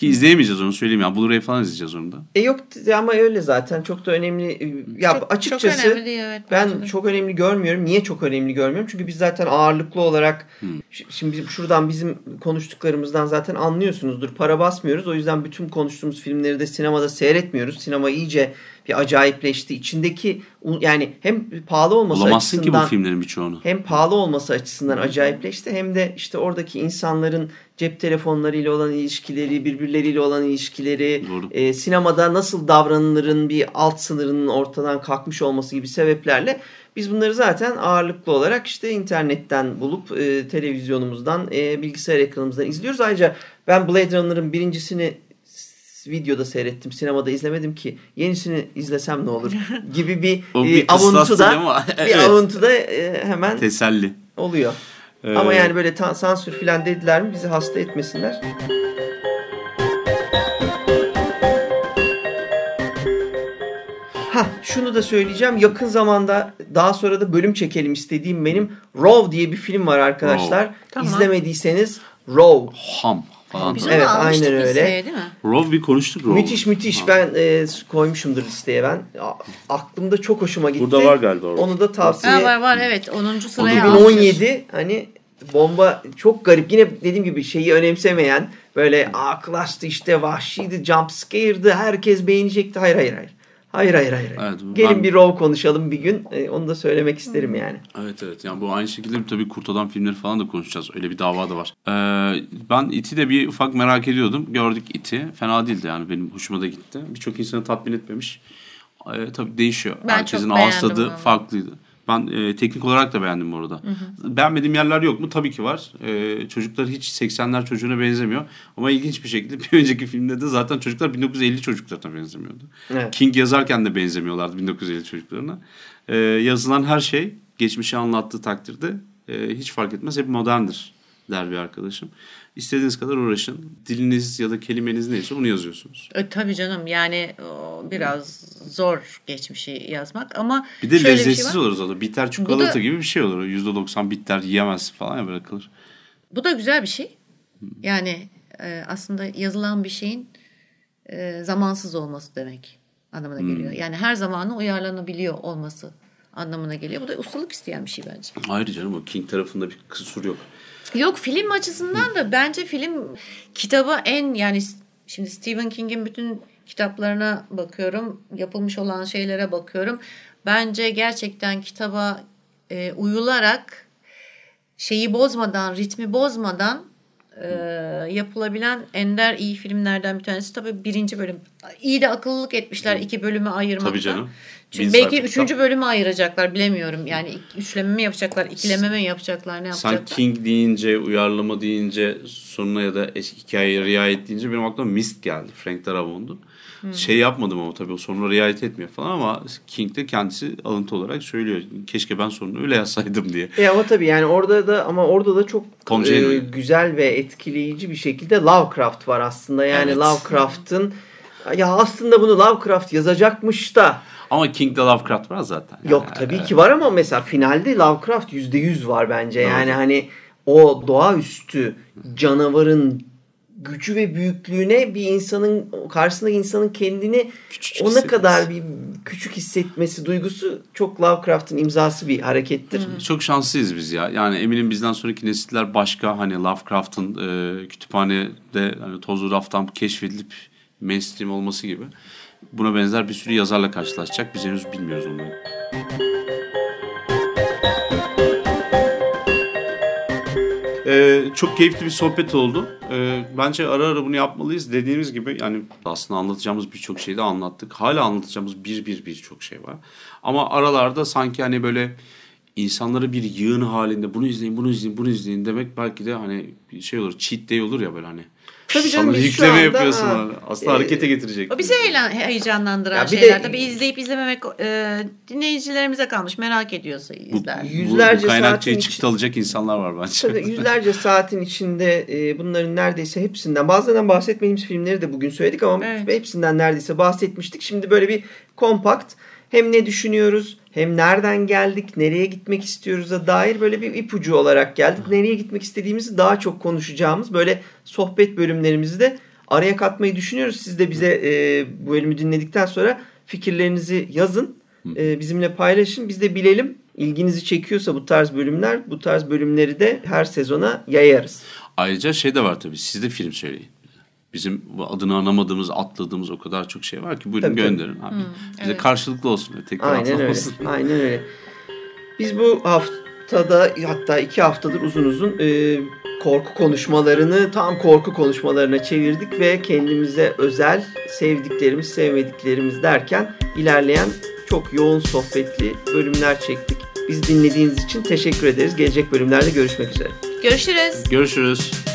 Ki izleyemeyeceğiz onu söyleyeyim ya. Blu-ray falan izleyeceğiz onu da. E yok ama öyle zaten çok da önemli. Ya Çok- açıkçası çok önemli değil, evet, ben de. çok önemli görmüyorum. Niye çok önemli görmüyorum? Çünkü biz zaten ağırlıklı olarak Hmm. şimdi bizim- şuradan bizim konuştuklarımızdan zaten anlıyorsunuzdur. Para basmıyoruz. O yüzden bütün konuştuğumuz filmleri de sinemada seyretmiyoruz. Sinema iyice bir acayipleşti. İçindeki yani hem pahalı olması Bulamazsın ki bu açısından filmlerin birçoğunu. hem pahalı olması açısından acayipleşti hem de işte oradaki insanların cep telefonlarıyla olan ilişkileri, birbirleriyle olan ilişkileri, Doğru. e, sinemada nasıl davranılırın bir alt sınırının ortadan kalkmış olması gibi sebeplerle biz bunları zaten ağırlıklı olarak işte internetten bulup e, televizyonumuzdan, e, bilgisayar ekranımızdan izliyoruz. Ayrıca ben Blade Runner'ın birincisini videoda seyrettim. Sinemada izlemedim ki. Yenisini izlesem ne olur gibi bir, O e, bir kıstas avuntu değil da ama bir evet. avuntu da e, hemen Teselli. oluyor. Ee, Ama yani böyle ta- sansür filan dediler mi bizi hasta etmesinler. Ha şunu da söyleyeceğim. Yakın zamanda daha sonra da bölüm çekelim istediğim benim Row diye bir film var arkadaşlar. Tamam. İzlemediyseniz Row. Ham falan. Biz Evet, aynen öyle. listeye değil mi? Rov bir konuştuk Rov. Müthiş müthiş. Ben e, koymuşumdur listeye ben. A- Aklımda çok hoşuma gitti. Burada var galiba orada. Onu da tavsiye Ha, var var evet 10. sıraya almışız. 2017 hani bomba çok garip. Yine dediğim gibi şeyi önemsemeyen böyle aa klas'tı işte vahşiydi, jump scare'dı, herkes beğenecekti. Hayır hayır hayır. Hayır hayır hayır. Evet, Gelin ben- bir Raw konuşalım bir gün. E, onu da söylemek isterim yani. Evet evet yani bu aynı şekilde tabii Kurt Adam filmleri falan da konuşacağız. Öyle bir dava da var. Ee, ben İT'i de bir ufak merak ediyordum. Gördük İT'i. Fena değildi yani benim hoşuma da gitti. Birçok insanı tatmin etmemiş. Ee, tabii değişiyor. Ben Herkesin çok ağız beğendim tadı farklıydı. Ben e, teknik olarak da beğendim bu arada. Beğenmediğim yerler yok mu? Tabii ki var. E, çocuklar hiç 80'ler çocuğuna benzemiyor. Ama ilginç bir şekilde bir önceki filmde de zaten çocuklar 1950 çocuklarına benzemiyordu. Evet. King yazarken de benzemiyorlardı 1950 çocuklarına. Ee, yazılan her şey geçmişi anlattığı takdirde e, hiç fark etmez. Hep moderndir der bir arkadaşım. İstediğiniz kadar uğraşın. Diliniz ya da kelimeniz neyse onu yazıyorsunuz. E, tabii canım yani biraz zor geçmişi yazmak ama Bir de şöyle bir şey lezzetsiz var. olur zaten. Bitter çikolata da- gibi bir şey olur. %90 bitter yiyemez falan ya bırakılır. Bu da güzel bir şey. Yani e, aslında yazılan bir şeyin e, zamansız olması demek anlamına geliyor. Yani her zamana uyarlanabiliyor olması anlamına geliyor. Bu da ustalık isteyen bir şey bence. Ayrıca canım o King tarafında bir kusur yok. Yok film açısından da bence film kitaba en yani şimdi Stephen King'in bütün kitaplarına bakıyorum. Yapılmış olan şeylere bakıyorum. Bence gerçekten kitaba e, uyularak şeyi bozmadan, ritmi bozmadan e, yapılabilen ender iyi filmlerden bir tanesi. Tabii birinci bölüm. İyi de akıllılık etmişler iki bölüme ayırmakta. Tabii canım. Çünkü Bin belki üçüncü bölümü ayıracaklar bilemiyorum. Yani üçleme mi yapacaklar, ikileme mi yapacaklar, ne Sen yapacaklar? King deyince, uyarlama deyince, sonuna ya da eski hikayeye riayet deyince benim aklıma Mist geldi. Frank Darabont'un. Şey yapmadım ama tabii o sonuna riayet etmiyor falan ama King de kendisi alıntı olarak söylüyor. Keşke ben sonunu öyle yazsaydım diye. E ama tabii yani orada da ama orada da çok e, güzel ve etkileyici bir şekilde Lovecraft var aslında. Yani Evet. Lovecraft'ın Ya aslında bunu Lovecraft yazacakmış da. Ama King'de Lovecraft var zaten. Yok yani, tabii ki var ama mesela finalde Lovecraft %100 var bence. Yani hani o doğaüstü canavarın gücü ve büyüklüğüne bir insanın karşısındaki insanın kendini küçük ona kadar bir küçük hissetmesi duygusu çok Lovecraft'ın imzası bir harekettir. Hmm. Çok şanslıyız biz ya. Yani eminim bizden sonraki nesiller başka hani Lovecraft'ın e, kütüphanede hani tozlu raftan keşfedilip mainstream olması gibi buna benzer bir sürü yazarla karşılaşacak. Biz henüz bilmiyoruz onları. Ee, çok keyifli bir sohbet oldu. Ee, bence ara ara bunu yapmalıyız. Dediğimiz gibi yani aslında anlatacağımız birçok şeyi de anlattık. Hala anlatacağımız bir bir birçok şey var. Ama aralarda sanki hani böyle insanları bir yığın halinde bunu izleyin, bunu izleyin, bunu izleyin demek belki de hani şey olur. Cheat day olur ya böyle hani. Tabii canım biz yükleme anda, yapıyorsun. Ha, Aslında e, harekete getirecek. O bizi heyecanlandıran ya şeyler. De, Tabii izleyip izlememek e, dinleyicilerimize kalmış. Merak ediyorsa izler. Bu, yüzlerce bu, bu kaynakçayı çıktı alacak insanlar var bence. Tabii yüzlerce saatin içinde e, bunların neredeyse hepsinden bazılarından bahsetmediğimiz filmleri de bugün söyledik ama evet. hepsinden neredeyse bahsetmiştik. Şimdi böyle bir kompakt hem ne düşünüyoruz hem nereden geldik, nereye gitmek istiyoruz'a dair böyle bir ipucu olarak geldik. Nereye gitmek istediğimizi daha çok konuşacağımız böyle sohbet bölümlerimizi de araya katmayı düşünüyoruz. Siz de bize e, bu bölümü dinledikten sonra fikirlerinizi yazın, e, bizimle paylaşın. Biz de bilelim ilginizi çekiyorsa bu tarz bölümler, bu tarz bölümleri de her sezona yayarız. Ayrıca şey de var tabii, siz de film söyleyin. Bizim adını anamadığımız, atladığımız o kadar çok şey var ki buyurun tabii, gönderin tabii. abi. Hmm, Bize evet. karşılıklı olsun. Tekrar Aynen öyle. Olsun. Aynen öyle. Biz bu haftada hatta iki haftadır uzun uzun e, korku konuşmalarını tam korku konuşmalarına çevirdik ve kendimize özel sevdiklerimiz, sevmediklerimiz derken ilerleyen çok yoğun sohbetli bölümler çektik. Biz dinlediğiniz için teşekkür ederiz. Gelecek bölümlerde görüşmek üzere. Görüşürüz. Görüşürüz.